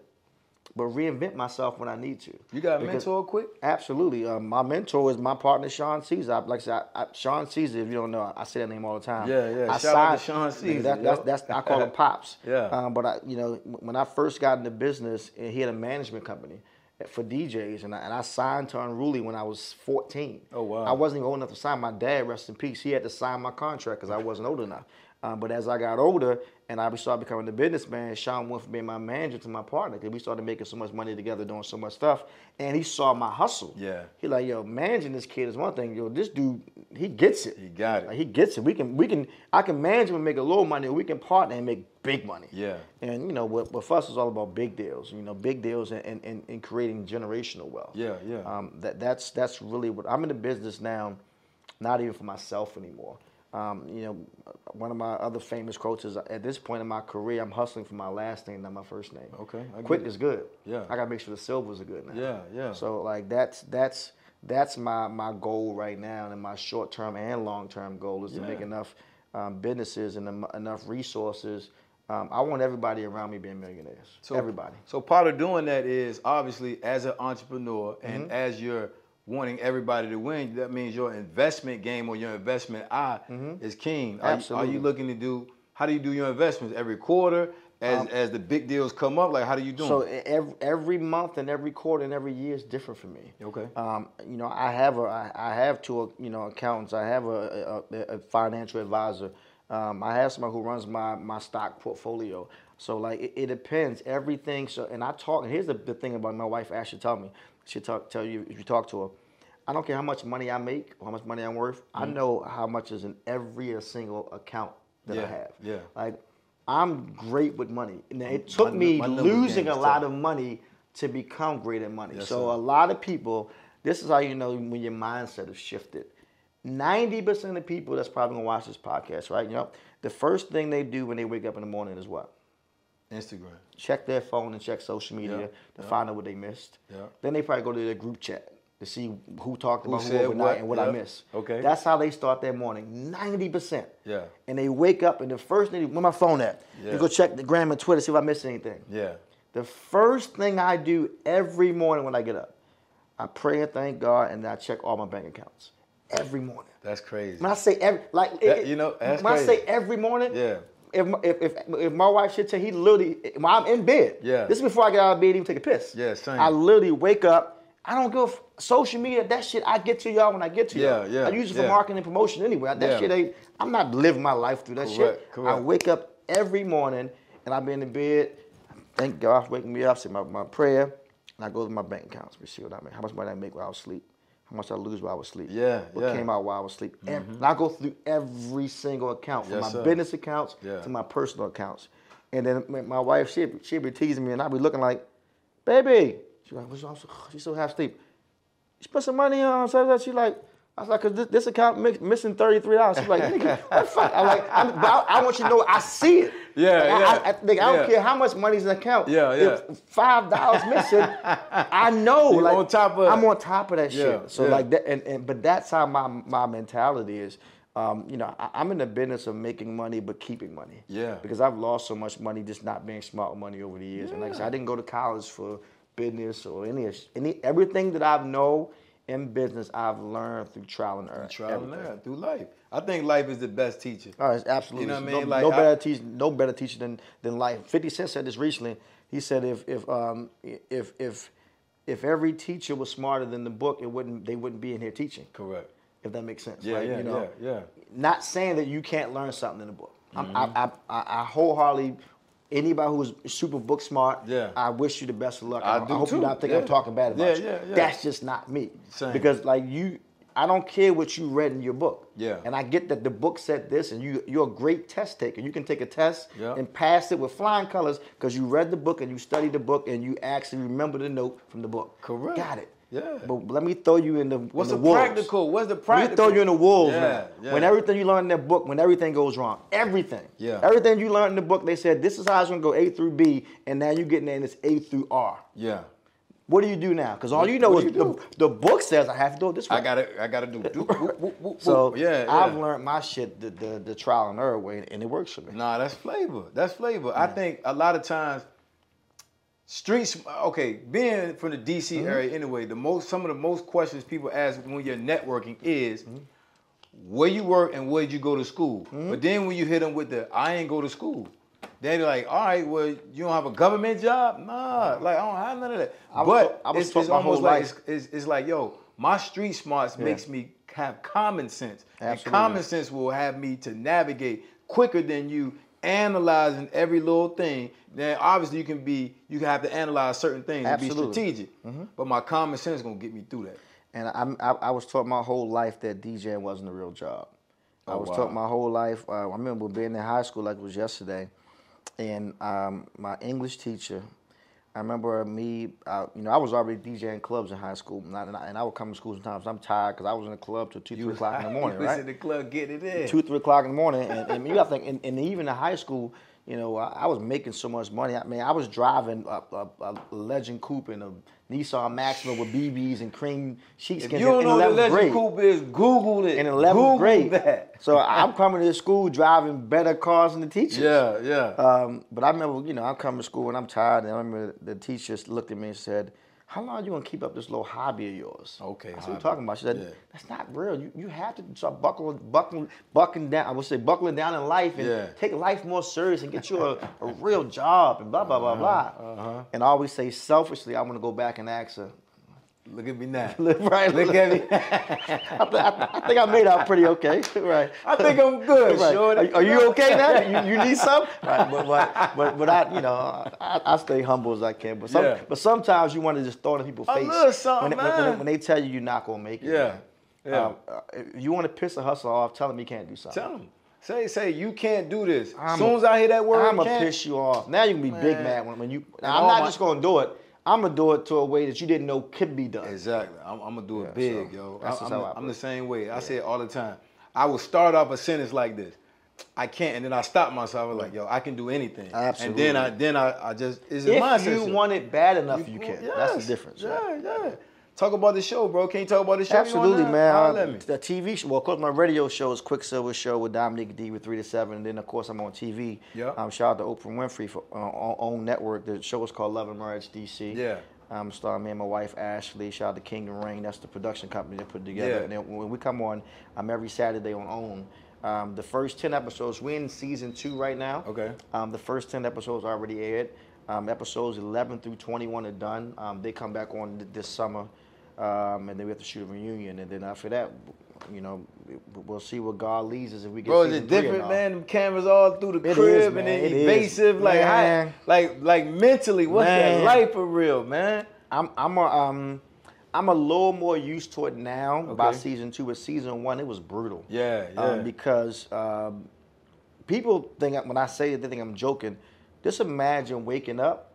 but reinvent myself when I need to. You got a Because- mentor quick? Absolutely. Um, my mentor is my partner, Sean Caesar. I- Like I said, I, I, Sean Caesar, if you don't know, I say that name all the time. Yeah, yeah. I Shout out to Sean Caesar, That, that's, that's, I call him Pops. Yeah. Um, but, I, you know, when I first got into business, eh, he had a management company for DJs, and I, and I signed to Unruly when I was 14. Oh, wow. I wasn't even old enough to sign. My dad, rest in peace, he had to sign my contract because I wasn't old enough. Um, but as I got older and I started becoming a businessman, Sean went from being my manager to my partner because we started making so much money together, doing so much stuff. And he saw my hustle. Yeah. He like, yo, managing this kid is one thing. Yo, this dude, he gets it. He got it. Like, he gets it. We can, we can, I can manage him and make a little money, or we can partner and make big money. Yeah. And you know, what, what us is all about big deals. You know, big deals and, and, and, and creating generational wealth. Yeah, yeah. Um, that that's that's really what I'm in the business now. Not even for myself anymore. Um, you know, one of my other famous quotes is, "At this point in my career, I'm hustling for my last name, not my first name." Okay, I quick is good. Yeah. I gotta make sure the Silvas are good now. Yeah, yeah. So like that's that's that's my my goal right now, and my short term and long term goal is to make enough um, businesses and em- enough resources. Um, I want everybody around me being millionaires. So everybody. So part of doing that is obviously as an entrepreneur and Mm-hmm. as you're wanting everybody to win, that means your investment game or your investment eye is keen. Are, you- are you looking to do? How do you do your investments every quarter? As as the big deals come up, like how do you do? So every, every month and every quarter and every year is different for me. Okay. Um, you know, I have a, I, I have two, you know, accountants. I have a, a, a financial advisor. Um, I have someone who runs my my stock portfolio. So like it, it depends. Everything. So and I talk. Here's the, the thing about my wife. Ashley tell me. She talk tell you if you talk to her. I don't care how much money I make or how much money I'm worth. I know how much is in every single account that I Mm-hmm. Yeah, have. yeah. Like I'm great with money. And it took My- me my losing a lot of money to become great at money. Yes, so sir. a lot of people, this is how you know when your mindset is shifted. 90% of people that's probably gonna watch this podcast, right? You know, the first thing they do when they wake up in the morning is what? Instagram. Check their phone and check social media Yeah, to yeah. find out what they missed. Yeah. Then they probably go to their group chat to see who talked Who about who, overnight what, and what I missed. okay. That's how they start their morning. 90%. Yeah. And they wake up and the first thing, where my phone at? Yeah. You go check the gram and Twitter, see if I missed anything. Yeah. The first thing I do every morning when I get up, I pray and thank God, and then I check all my bank accounts every morning. That's crazy. When I say every, like That- it- you know, that's when I say every morning, Yeah. If, my- if if if my wife should tell, he literally when I'm in bed. Yeah. This is before I get out of bed, even take a piss. Yeah, same. I literally wake up. I don't go f- social media. That shit I get to y'all when I get to y'all. Yeah, yeah, I use it for yeah. marketing and promotion anyway. That Yeah. shit ain't. I'm not living my life through that shit. Correct, correct. I wake up every morning and I be in the bed. Thank God for waking me up. Say my, my prayer, and I go to my bank accounts. We see what I make. How much money I make while I was asleep. How much I lose while I was asleep. Yeah, What yeah. Mm-hmm. came out while I was asleep. Ev- And I go through every single account from Yes, my sir. business accounts Yeah. to my personal accounts. And then my- my wife, she she be teasing me, and I be looking like, baby. She like, what's wrong? She's so half asleep. She put some money on. So that she like, I was like, cause this, this account mi- missing thirty three dollars. She's like, nigga, what the fuck? I'm like, I'm, but I, I want you to know I see it. Yeah, Like, I, yeah, I, I, nigga, I don't yeah. care how much money's in the account. Yeah, If yeah. five dollars missing, I know. You like on top of. I'm on top of that Yeah, shit. So yeah. like that, and, and but that's how my my mentality is. Um, you know, I, I'm in the business of making money but keeping money. Yeah. Because I've lost so much money just not being smart with money over the years. And like I said, I didn't go to college for business or any any everything that I've know in business I've learned through trial and error. Trial and error through life. I think life is the best teacher. Oh, it's absolutely. You know what I no, mean? Like, no I- better teacher, no better teacher than than life. Fifty Cent said this recently. He said if if um if if if every teacher was smarter than the book, it wouldn't they wouldn't be in here teaching. Correct. If that makes sense. Yeah, yeah, you know, yeah, yeah. Not saying that you can't learn something in the book. Mm-hmm. I, I, I I wholeheartedly. Anybody who's super book smart, Yeah. I wish you the best of luck. I I, do hope too. you don't think I'm talking bad about Yeah, you. yeah, yeah. That's just not me. Same. Because like you, I don't care what you read in your book. Yeah. And I get that the book said this, and you you're a great test taker. You can take a test Yeah. and pass it with flying colors because you read the book and you studied the book and you actually remember the note from the book. Correct. Got it. Yeah. But let me throw you in the What's in the, the wolves. practical? What's the Let practical? me throw you in the wolves Yeah, now. yeah. When everything you learn in that book, when everything goes wrong, everything. Yeah. Everything you learned in the book, they said this is how it's gonna go A through B, and now you're getting in this A through R. Yeah. What do you do now? Because all you know what is you the, the book says I have to do it this way. I gotta, I gotta do. do whoop, whoop, whoop, so whoop. yeah, I've learned my shit the, the the trial and error way, and it works for me. Nah, that's flavor. That's flavor. I think a lot of times streets okay, being from the DC Mm-hmm. area anyway, the most some of the most questions people ask when you're networking is Mm-hmm. where you work and where did you go to school? Mm-hmm. But then when you hit them with the I ain't go to school. They're like, all right, well, you don't have a government job? Nah, like I don't have none of that. I was but I was it's, it's almost like it's, it's, it's like, yo, my street smarts makes me have common sense. And common sense will have me to navigate quicker than you analyzing every little thing. Then obviously you can be you can have to analyze certain things and be strategic. Absolutely. strategic. But my common sense is gonna get me through that. And I'm, I, I was taught my whole life that DJing wasn't a real job. Oh, I was wow. taught my whole life. Uh, I remember being in high school like it was yesterday, and um, my English teacher. I remember me. Uh, you know, I was already DJing clubs in high school, and I, and I, would come to school sometimes. I'm tired because I was in the club till two, three o'clock in the morning, you was right? in the club getting it in. two, three o'clock in the morning, and, and you got to think, and, and even in high school, you know, I, I was making so much money. I mean, I was driving a, a, a Legend Coupe and a Nissan Maxima with BBs and cream if sheepskins you don't in, know in the 11th legend coupe is, Google it. In 11th Google grade. that. So I'm coming to school driving better cars than the teachers. Yeah, yeah. Um, but I remember, you know, I'm coming to school and I'm tired, and I remember the teacher looked at me and said, how long are you gonna keep up this little hobby of yours? Okay, That's what we're talking about. She said, Yeah. that's not real. You, you have to start buckling, buckling, buckling down. I would say buckling down in life and Yeah. take life more serious and get you a, a real job and blah, blah, blah, blah. uh-huh. And I always say selfishly, I want to go back and ask her, Look at me now. right, Look at me. I, th- I, th- I think I made out pretty okay. right. I think I'm good, Right. Are, are you okay now? You, you need some? Right. But, but, but, but I, you know, I, I stay humble as I can. But some, Yeah. but sometimes you want to just throw it in people's face. when, they, when, when they, tell you you're not gonna make it. Yeah. man. Yeah. Um, uh, if you want to piss a hustler off, tell him he can't do something. Tell him. Say, say, you can't do this. As soon as I hear that word, I'm gonna piss you off. Now you can be big mad when, when you. And I'm not my- just gonna do it. I'm gonna do it to a way that you didn't know could be done. Exactly. I'm, I'm gonna do it Yeah, big, so yo. that's I, just I'm, I'm the same way. I say it all the time. I will start off a sentence like this. I can't, and then I stop myself. I'm like, yo, I can do anything. Absolutely. And then I, then I, I just, it's a if mindset. you want it bad enough, you, can. That's the difference. Yeah, right? yeah. Talk about the show, bro. Can you talk about the show? Absolutely, man. Uh, the TV show, well, of course, my radio show is Quicksilva Show with Dominique D with 3 to 7. And then, of course, I'm on TV. Yeah. Um, shout out to Oprah Winfrey for uh, on, network. The show is called Love and Marriage DC. Yeah. I'm starring me and my wife Ashley. Shout out to Kingdom Reign. That's the production company that put it together. Yeah. And then when we come on, I'm every Saturday on OWN. Um, the first 10 episodes, we're in season two right now. Okay. Um, the first 10 episodes already aired. Um, episodes 11 through 21 are done. Um, they come back on th- this summer, um, and then we have to shoot a reunion. And then after that, you know, we- we'll see what God leads us if we get. Bro, is it different, man? Them cameras all through the It crib is, and man. then It is. evasive. Like, how, like, like mentally, what's Man. that life for real, man? I'm I'm a um I'm a little more used to it now by season two. But season one, it was brutal. Yeah, yeah. Um, because um, people think when I say it, they think I'm joking. Just imagine waking up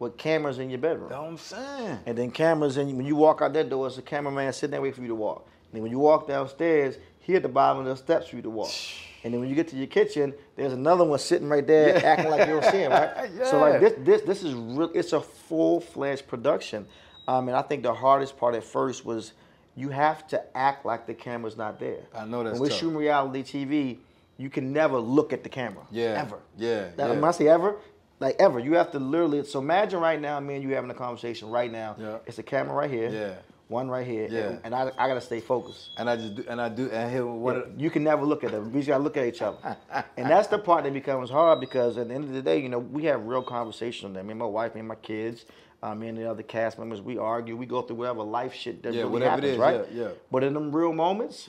with cameras in your bedroom. That's what I'm saying. And then cameras, and when you walk out that door, it's a cameraman sitting there waiting for you to walk. And then when you walk downstairs, he at the bottom of the steps for you to walk. And then when you get to your kitchen, there's another one sitting right there, Yeah. acting like you don't see him, right? So like this, this, this is real. It's a full fledged production. Um, and I think the hardest part at first was you have to act like the camera's not there. I know that's When we're tough. shooting reality TV, you can never look at the camera. Yeah. Ever. Yeah, That, yeah. When I say ever, like ever, you have to literally. So imagine right now, me and you having a conversation right now. Yeah. It's a camera right here. Yeah. One right here. Yeah. And, and I, I gotta stay focused. And I just do, and I do, and here what? Yeah, you can never look at them. We just gotta look at each other. and that's the part that becomes hard because at the end of the day, you know, we have real conversations on that. Me and my wife, me and my kids, uh, me and the other cast members, we argue, we go through whatever life shit that Yeah, really whatever it happens, is, right? yeah, yeah. But in them real moments,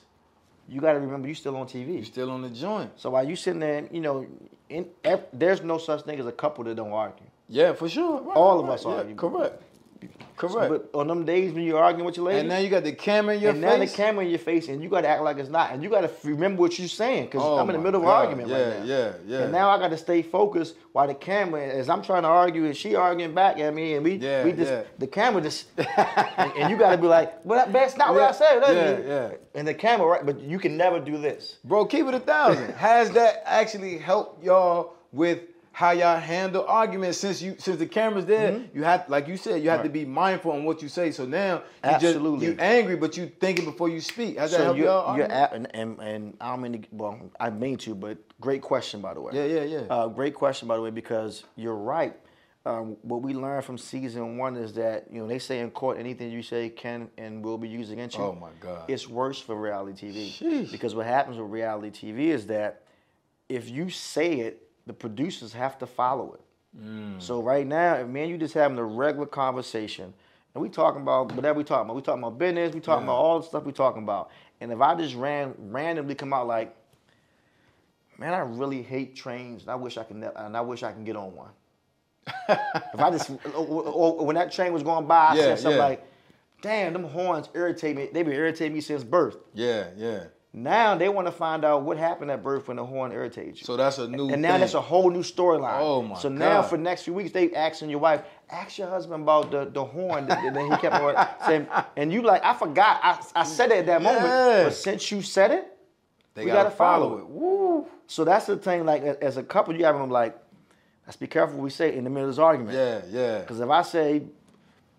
you gotta remember you still on TV. You still on the joint? so while you sitting there, you know, in, there's no such thing as a couple that don't argue. Yeah, for sure. Right, All of right, us yeah, argue. Correct. But on them days when you're arguing with your lady, and now you got the camera in your and now the face. camera in your face, and you got to act like it's not, and you got to remember what you're saying because Oh I'm in the middle of God. an argument Yeah, right now. yeah, yeah. And now I got to stay focused while the camera, as I'm trying to argue, and she arguing back at me, and we, Yeah, we just, yeah. the camera just, and, and you got to be like, well, that- that's not what I said. yeah, yeah. And the camera, right? But you can never do this. Bro, keep it a thousand. Has that actually helped y'all with how y'all handle arguments since you since the camera's there? You have like you said, you have to Mm-hmm. Be mindful on what you say. So now you Absolutely. just you angry, but you thinking before you speak. That So helped you're, y'all? you're at, and, and, and I don't mean to, well, I mean to, but great question, by the way. Yeah, yeah, yeah. Uh, great question, by the way, because you're right. Um, what we learned from season one is that, you know, they say in court anything you say can and will be used against you. Oh, my God. It's worse for reality TV. Sheesh. Because what happens with reality TV is that if you say it, the producers have to follow it. Mm. So right now, if me and you just having a regular conversation, and we talking about whatever we talking about, we talking about business, we talking Yeah. about all the stuff we talking about, and if I just ran randomly come out like, man, I really hate trains, and I wish I can, and I wish I can get on one. if I just, or, or- or when that train was going by, I Yeah, said something yeah. like, damn, them horns irritate me. They been irritating me since birth. yeah, yeah. Now they want to find out what happened at birth when the horn irritates you. So that's a new And now thing. that's a whole new storyline. Oh, my So now God. for the next few weeks, they asking your wife, ask your husband about the, the horn. and then he kept on saying, and you like, I forgot. I, I said it at that moment. But since you said it, they we gotta, gotta follow it. Woo. so that's the thing. Like as a couple, you have them like, let's be careful what we say in the middle of this argument. Yeah, yeah. Because if I say,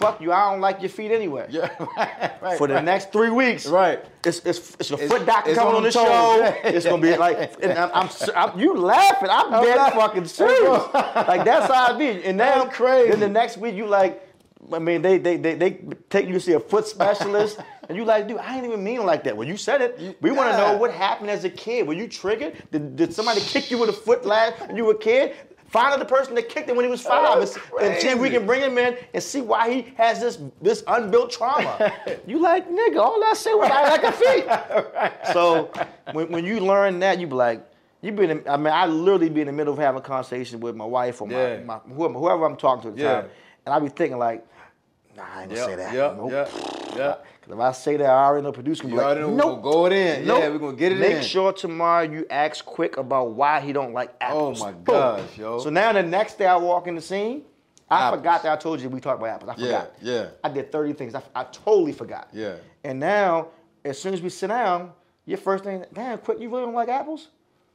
fuck you, I don't like your feet anyway. Yeah, right, right. For the right. next three weeks, Right. It's it's it's a It's- foot doctor coming on on the toes. show. It's gonna be like, and I'm, I'm, I'm- you laughing. I'm, dead not- fucking serious. like that's how I be. And then That's crazy. Then the next week you like, I mean, they they they, they take you to see a foot specialist, and you like, dude, I ain't even mean like that. Well, you said it. We want to know what happened as a kid. Were you triggered? Did, did somebody kick you with a foot last when you were a kid? Find out the person that kicked him when he was five, and, and see if we can bring him in and see why he has this this unbuilt trauma. you like, nigga, all I said was I like a feet. So when, when you learn that, you be like, you be in, I mean, I literally be in the middle of having a conversation with my wife or my, Yeah. my whoever, whoever I'm talking to at the Yeah. time, and I be thinking like, nah, I ain't gonna say that. yep, Nope. yep, yep. Cause if I say that, I already know producer You be like, know nope. we're gonna go it in. Nope. Yeah, we're gonna get it Make in. Make sure tomorrow you ask quick about why he don't like oh apples. Oh my Boom. gosh, yo. So now the next day I walk in the scene, I Apples. forgot that I told you we talked about apples. I forgot. yeah. I did 30 things. I, I totally forgot. Yeah. And now, as soon as we sit down, your first thing, damn, quick, you really don't like apples?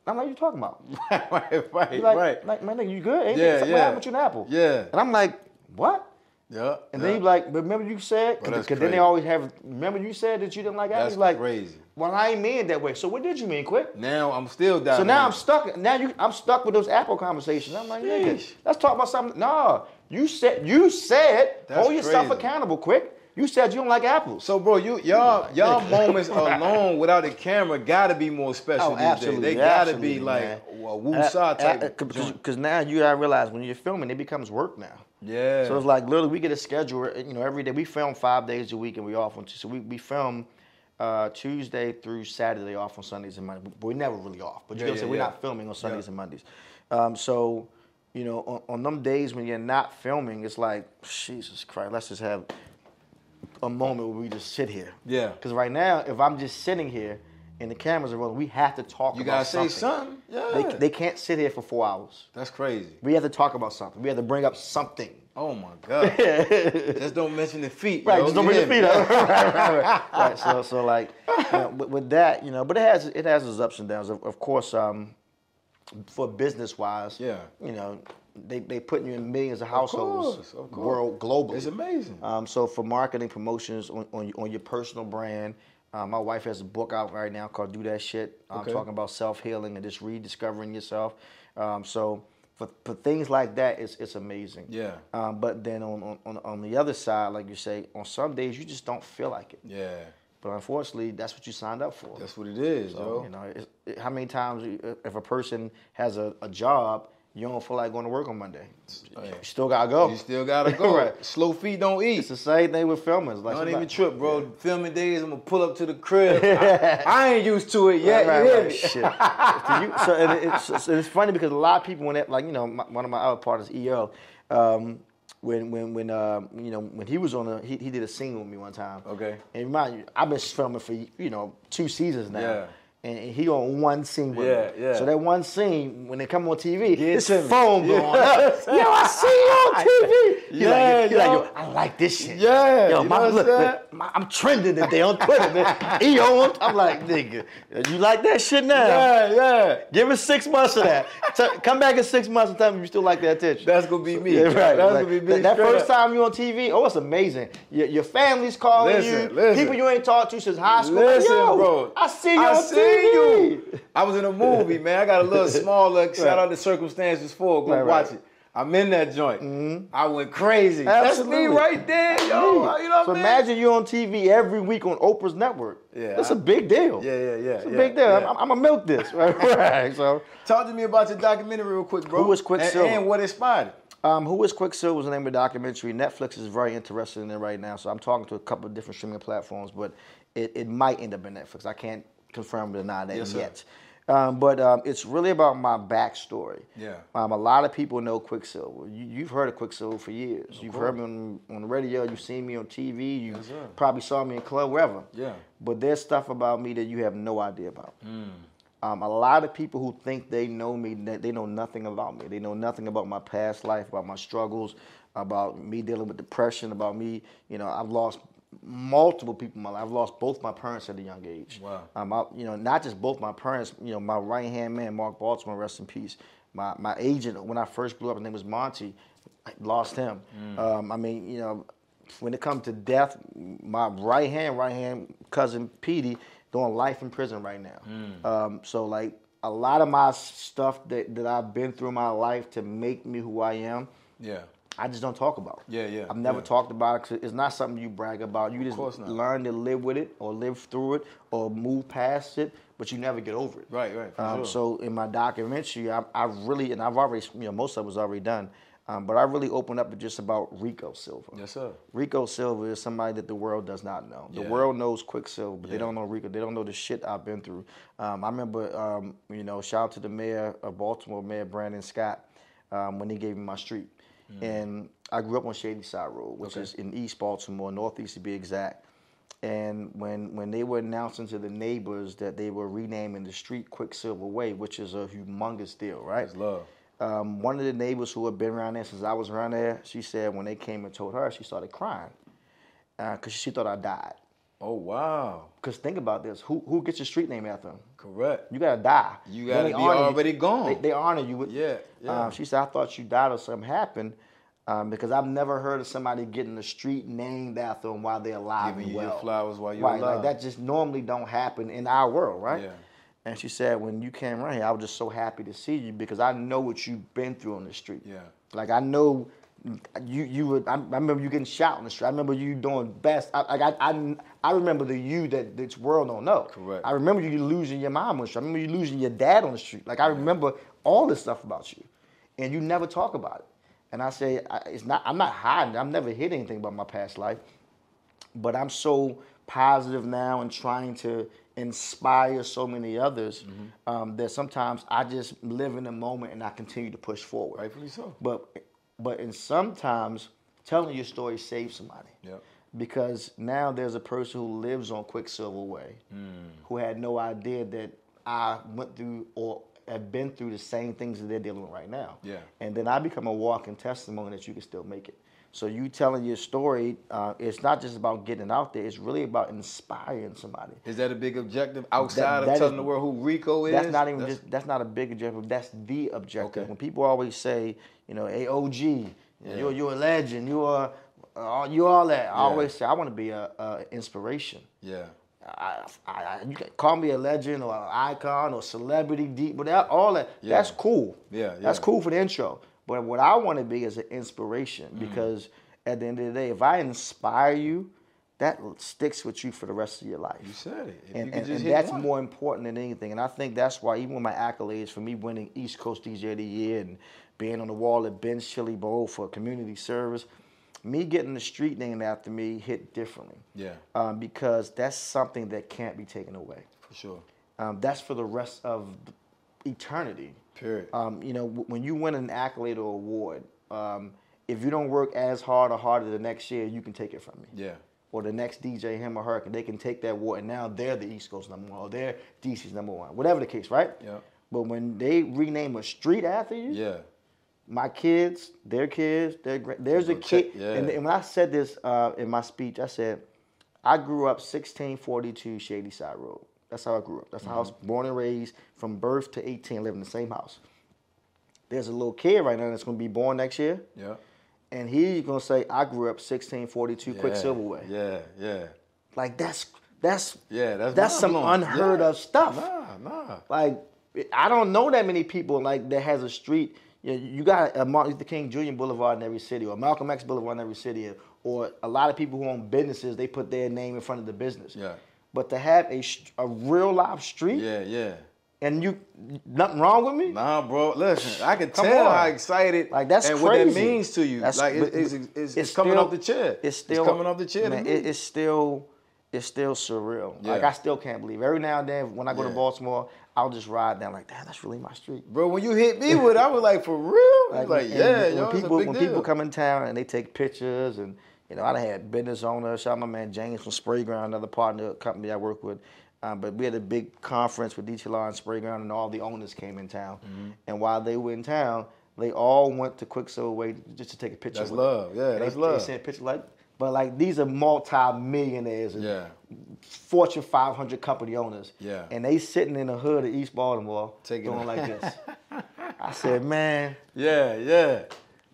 I'm like, what you talking about? right, right, You like, right. like, man, nigga, you good? Ain't Yeah, something yeah. happened with you an apple? Yeah. And I'm like, what? Yeah. And yeah. then he like, but remember you said, because then they always have, remember you said that you didn't like apples? That's like, crazy. Well, I ain't mean that way. So what did you mean, quick? Now I'm still down. So now I'm stuck. Now you, I'm stuck with those Apple conversations. I'm like, nigga, let's talk about something. No, you said you said That's hold yourself crazy. accountable. Quick, you said you don't like apples. So, bro, you y'all y'all moments alone without a camera gotta be more special Oh, absolutely, days. They gotta absolutely, be like man. a woo-saw type. Because now you gotta realize when you're filming, it becomes work now. yeah. So it's like literally we get a schedule. You know, every day we film five days a week and we off on. Tuesday. So we, we film uh, Tuesday through Saturday off on Sundays and Mondays. We're never really off. But you Yeah, know what I'm yeah. We're not filming on Sundays Yeah. and Mondays. Um, so you know, on, on them days when you're not filming, it's like Jesus Christ. Let's just have a moment where we just sit here. Yeah. Because right now, if I'm just sitting here and the cameras are rolling, we have to talk. you about gotta say something. something. Yeah. They, they can't sit here for four hours. That's crazy. We have to talk about something. We have to bring up something. Oh my god. just don't mention the feet. Right, yo. just don't bring hear feet up. right. right. So, so like, you know, with, with that, you know, but it has it has its ups and downs. Of, of course, um, for business wise, Yeah. you know, they they putting you in millions of households, course, of course. world globally. It's amazing. Um, so for marketing promotions on, on, on your personal brand, um, my wife has a book out right now called "Do That Shit." I'm Okay. talking about self healing and just rediscovering yourself. Um, so for, for things like that, it's it's amazing. Yeah. Um, but then on, on- on the other side, like you say, on some days you just don't feel like it. Yeah. But unfortunately, that's what you signed up for. That's what it is, So, yo. you know, it, how many times if a person has a, a job, you don't feel like going to work on Monday. Oh, yeah. You still gotta go. You still gotta go. Right. Slow feet don't eat. It's the same thing with filming. Like Don't even trip, bro. Filming days, I'm gonna pull up to the crib. I, I ain't used to it yet. Right, you right. Shit. So you- so and it's, it's, it's funny because a lot of people when that like you know my, one of my other partners EO, um, when when when uh, you know when he was on a he, he did a scene with me one time. Okay. And remind you, I've been filming for you know two seasons now. Yeah. And he on one scene with Yeah, me. yeah. So that one scene, when they come on TV, Get his to me. phone Yeah. going up. Yo, I see you on TV. Yeah, like, he like, yo. yo, I like this shit. Yeah, Yo, my, look, my, I'm trending today on Twitter, man. EO, I'm like, nigga, you like that shit now? Yeah, yeah. Give us six months of that. Come back in six months and tell me you still like that attention. That's gonna be me. Yeah, right. That's Like, gonna be me. That, that first time you on TV, oh, it's amazing. Your, your family's calling Listen, you. listen. People you ain't talked to since high school. Like, Listen, Yo, bro. I see you I on see TV. You. I was in a movie, man. I got a little small like, shout out to Circumstances 4. Go Right, watch right. it. I'm in that joint. I went crazy. Absolutely. That's me right there, yo. You know so what I mean? imagine you on TV every week on Oprah's network. Yeah, That's I- a big deal. Yeah, yeah, yeah. It's a yeah, big deal. yeah. I'm, I'm gonna milk this. Right, right. So, Talk to me about your documentary real quick, bro. Who is Quicksilva? And, and what inspired it. um, who is Quicksilva was the name of the documentary. Netflix is very interested in it right now. So I'm talking to a couple of different streaming platforms, but it, it might end up in Netflix. I can't confirm or not Yes, yet. Um, but um, it's really about my backstory. Yeah. Um, a lot of people know Quicksilva. You, you've heard of Quicksilva for years. you've heard me on, on the radio. You've seen me on TV. You Yes, probably saw me in club, wherever. Yeah. But there's stuff about me that you have no idea about. Mm. Um, a lot of people who think they know me, they know nothing about me. They know nothing about my past life, about my struggles, about me dealing with depression, about me. You know, I've lost multiple people in my life. I've lost both my parents at a young age. Wow. Um, I, you know, not just both my parents. You know, my right hand man, Mark Baltimore, rest in peace. My my agent when I first blew up, his name was Monty. I lost him. Um, I mean, you know, when it comes to death, my right hand, right hand cousin Petey doing life in prison right now. Um, so like a lot of my stuff that, that I've been through in my life to make me who I am, Yeah. I just don't talk about. Yeah, yeah, I've never yeah. talked about it it's not something you brag about. You just learn to live with it or live through it or move past it, but you never get over it. Right, right, Um, sure. So in my documentary, I, I really, and I've already, you know, most of it was already done, um, but I really opened up just about Rico Silva. Yes, sir. Rico Silva is somebody that the world does not know. The Yeah. world knows Quicksilva, but they don't know Rico. They don't know the shit I've been through. Um, I remember, um, you know, shout out to the mayor of Baltimore, Mayor Brandon Scott, um, when he gave me my street. And I grew up on Shady Side Road, which Mm. Okay. is in East Baltimore, Northeast to be exact. And when when they were announcing to the neighbors that they were renaming the street Quicksilva Way, which is a humongous deal, right? That's love. um, one of the neighbors who had been around there since I was around there, she said when they came and told her, she started crying because she thought I died. Oh wow. Because think about this: who who gets your street name after them? Correct. You gotta die. You gotta be honor you. already gone. They, they honor you. With, Yeah, yeah. Um, she said, "I thought you died or something happened." Um, because I've never heard of somebody getting the street named after them while they're alive Giving and you your flowers while you're right, alive. like that just normally don't happen in our world, right? Yeah. And she said, when you came around here, I was just so happy to see you because I know what you've been through on the street. Yeah. Like I know you you would. I, I remember you getting shot on the street. I remember you doing best. I I, I, I remember the you that this world don't know. Correct. I remember you losing your mom on the street. I remember you losing your dad on the street. Like I remember all this stuff about you, and you never talk about it. And I say I, it's not. I'm not hiding. I've never hid anything about my past life but I'm so positive now and trying to inspire so many others Mm-hmm. um, that sometimes I just live in the moment and I continue to push forward. Rightfully so. But but and sometimes telling your story saves somebody. Yep. Because now there's a person who lives on Quicksilva Way Hmm. who had no idea that I went through or have been through the same things that they're dealing with right now. Yeah. And then I become a walking testimony that you can still make it. So you telling your story, uh, it's not just about getting out there. It's really about inspiring somebody. Is that a big objective outside that of is- telling the world who Rico is? That's not even That's- just. That's not a big objective. That's the objective. Okay. When people always say, you know, hey OG, you know, Yeah. you're you're a legend. You are, uh, you all that. I Yeah. always say I want to be a, a inspiration. Yeah. I, I, you can call me a legend or an icon or celebrity, deep, whatever, all that. Yeah. That's cool. Yeah, That's cool for the intro. But what I want to be is an inspiration Mm. because at the end of the day, if I inspire you, that sticks with you for the rest of your life You said it. If and, and, and that's one. more important than anything. And I think that's why even with my accolades for me winning East Coast DJ of the Year and being on the wall at Ben's Chili Bowl for community service, me getting the street named after me hit differently. Yeah. Um, because that's something that can't be taken away. For sure. Um, that's for the rest of eternity. Period. Um, you know, w- when you win an accolade or award, um, if you don't work as hard or harder the next year, you can take it from me yeah. or the next DJ, him or her, can they can take that award and now they're the East Coast number one or they're DC's number one, whatever the case, right? Yeah. But when they rename a street after you, Yeah. My kids, their kids, their there's a kid. yeah. And, and when I said this uh, in my speech, I said I grew up 1642 Shady Side Road. That's how I grew up. That's how I was Mm-hmm. born and raised from birth to 18, living in the same house. There's a little kid right now that's going to be born next year, Yeah. and he's going to say, "I grew up 1642 yeah. Quicksilva Way." Yeah. Yeah. Like that's that's Yeah. That's that's some mind-blowing. unheard Yeah. of stuff. Nah. Nah. Like I don't know that many people like that has a street. You, know, you got a Martin Luther King Jr. Boulevard in every city, or Malcolm X Boulevard in every city, or a lot of people who own businesses they put their name in front of the business. Yeah. But to have a a real live street Yeah. Yeah. and you nothing wrong with me? Nah, bro. Listen, I can Come tell on. how excited Like that's and crazy. what that means to you. That's- like it- but- it's, it's, it's, coming off the chair. It's still coming off the chair. Man, it- it's still it's still surreal. Like I still can't believe. Every now and then when I go to Baltimore, I'll just ride down like, damn, that's really my street. Bro, when you hit me with, I was like, for real? Like, like yeah, when, yo, when people a when deal. people come in town and they take pictures and you know I had business owners. Shout out my man James from Sprayground, another partner company I work with. Um, but we had a big conference with DTLR and Sprayground, and all the owners came in town. Mm-hmm. And while they were in town, they all went to Quicksilva Way just to take a picture. That's love. them. Yeah, And that's they, love. They sent pictures like, but like these are multi-millionaires and Yeah. Fortune 500 company owners. Yeah. And they sitting in the hood of East Baltimore Taking doing a- like this. I said, man. Yeah, yeah.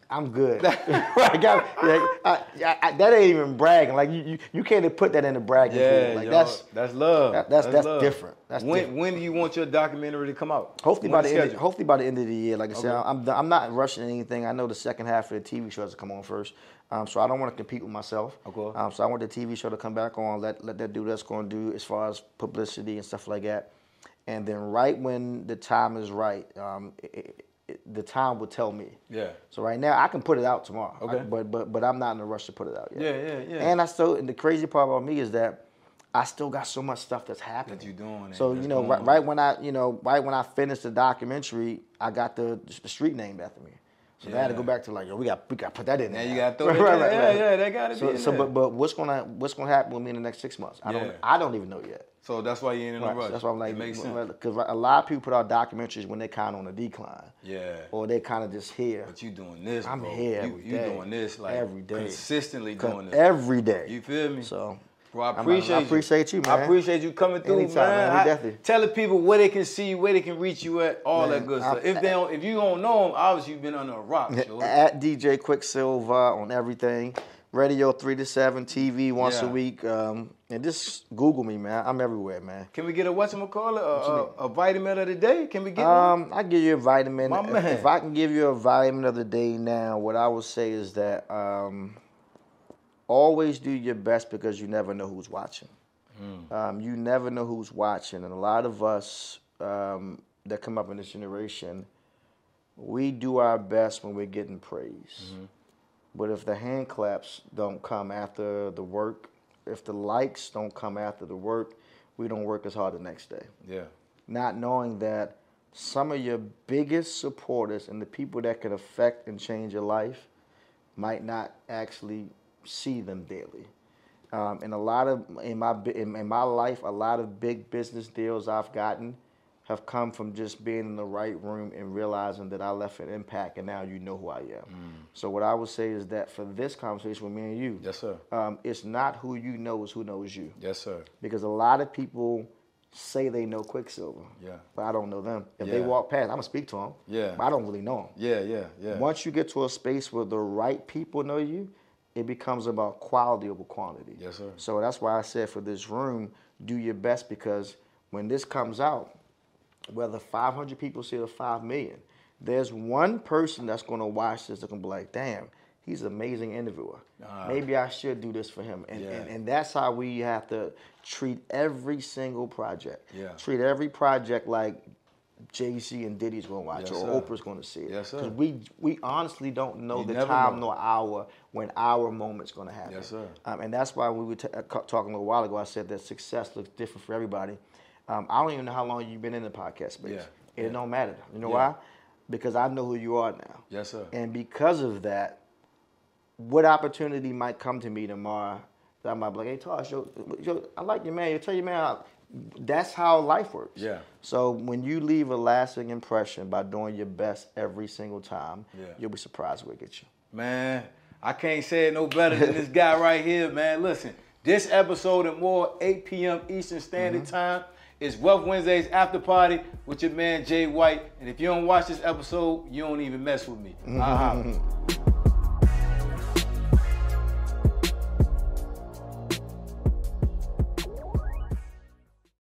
I'm good. I got, yeah, I, I, I, that ain't even bragging. Like you, you, you can't even put that in the bragging Yeah. Like yo, that's that's love. that- that's- that's love. different. That's when different. when do you want your documentary to come out? Hopefully When by the end. Of, hopefully by the end of the year. Like I said, I'm I'm not rushing anything. I know the second half of the TV show has to come on first, um, so I don't want to compete with myself. Course. Um, so I want the TV show to come back on. Let let that do that's going to do as far as publicity and stuff like that. And then right when the time is right, um, it, it, the time will tell me. Yeah. So right now I can put it out tomorrow. Okay. I- but but but I'm not in a rush to put it out yet. Yeah, yeah, yeah. And I still and the crazy part about me is that I still got so much stuff that's happening. That you're doing So you know, right, right when I you know right when I finished the documentary, I got the the street named after me. So then I had to go back to like, yo, we got we got to put that in Now there. you gotta throw Right, right, in. right, Yeah, right. yeah, that gotta So, be so there. but but what's gonna what's gonna happen with me in the next six months? I don't Yeah. I don't even know yet. So that's why you ain't in a Right, rush. so that's why I'm like, it makes sense. because a lot of people put out documentaries when they're kind of on a decline, Yeah. or they kind of just here. But you doing this, I'm bro. here You, every you day. doing this like Every day. consistently doing this. every day. You feel me? So Bro, I I'm- I appreciate you. appreciate you, I appreciate you coming through, Anytime, man. man. We I- definitely- telling people where they can see you, where they can reach you at, all Man, that good stuff. If they don't, if you don't know them, obviously you've been under a rock. At DJ Quicksilva on everything. Radio three to seven, TV once Yeah. a week, um, and just Google me, man. I'm everywhere, man. Can we get a what's whatchamacallit, a, a, a vitamin of the day? Can we get one? Um, I give you a vitamin. My If- man. If I can give you a vitamin of the day now, what I would say is that um, always do your best because you never know who's watching. Hmm. Um, you never know who's watching, and a lot of us um, that come up in this generation, we do our best when we're getting praise. Mm-hmm. But if the hand claps don't come after the work, if the likes don't come after the work, we don't work as hard the next day Yeah. not knowing that some of your biggest supporters and the people that could affect and change your life might not actually see them daily. Um, and a lot of in my in, in my life, a lot of big business deals I've gotten have come from just being in the right room and realizing that I left an impact, and now you know who I am. So what I would say is that for this conversation with me and you, Yes, sir. um, it's not who you know, it's who knows you Yes, sir. because a lot of people say they know Quicksilva. Yeah. But I don't know them. If they walk past, I'm gonna speak to them. Yeah. But I don't really know them. Yeah, yeah, yeah. Once you get to a space where the right people know you, it becomes about quality over quantity. Yes, sir. So that's why I said for this room, do your best because when this comes out, whether 500 people see it or 5 million, there's one person that's going to watch this that's going to be like, damn, he's an amazing interviewer. Ah. Maybe I should do this for him. And, Yeah. and, and that's how we have to treat every single project. Yeah. Treat every project like Jay Z and Diddy's going to watch Yes, it or sir. Oprah's going to see it. Yes, sir. 'Cause we, we honestly don't know You the time know. nor hour when our moment's going to happen. Yes, sir. Um, and that's why we were t- uh, talking a little while ago. I said that success looks different for everybody. Um, I don't even know how long you've been in the podcast space. Yeah, It don't matter. You know Yeah. why? Because I know who you are now. Yes, sir. And because of that, what opportunity might come to me tomorrow that I might be like, hey, Tosh, yo, yo, I like your man. You tell your man, I- that's how life works. Yeah. So when you leave a lasting impression by doing your best every single time, Yeah. you'll be surprised where it gets you. Man, I can't say it no better than this guy right here, man. Listen, this episode and more, 8 p.m. Eastern Standard mm-hmm. Time, is Wealth Wednesdays after party with your man J White. And if you don't watch this episode, you don't even mess with me. I'll holler.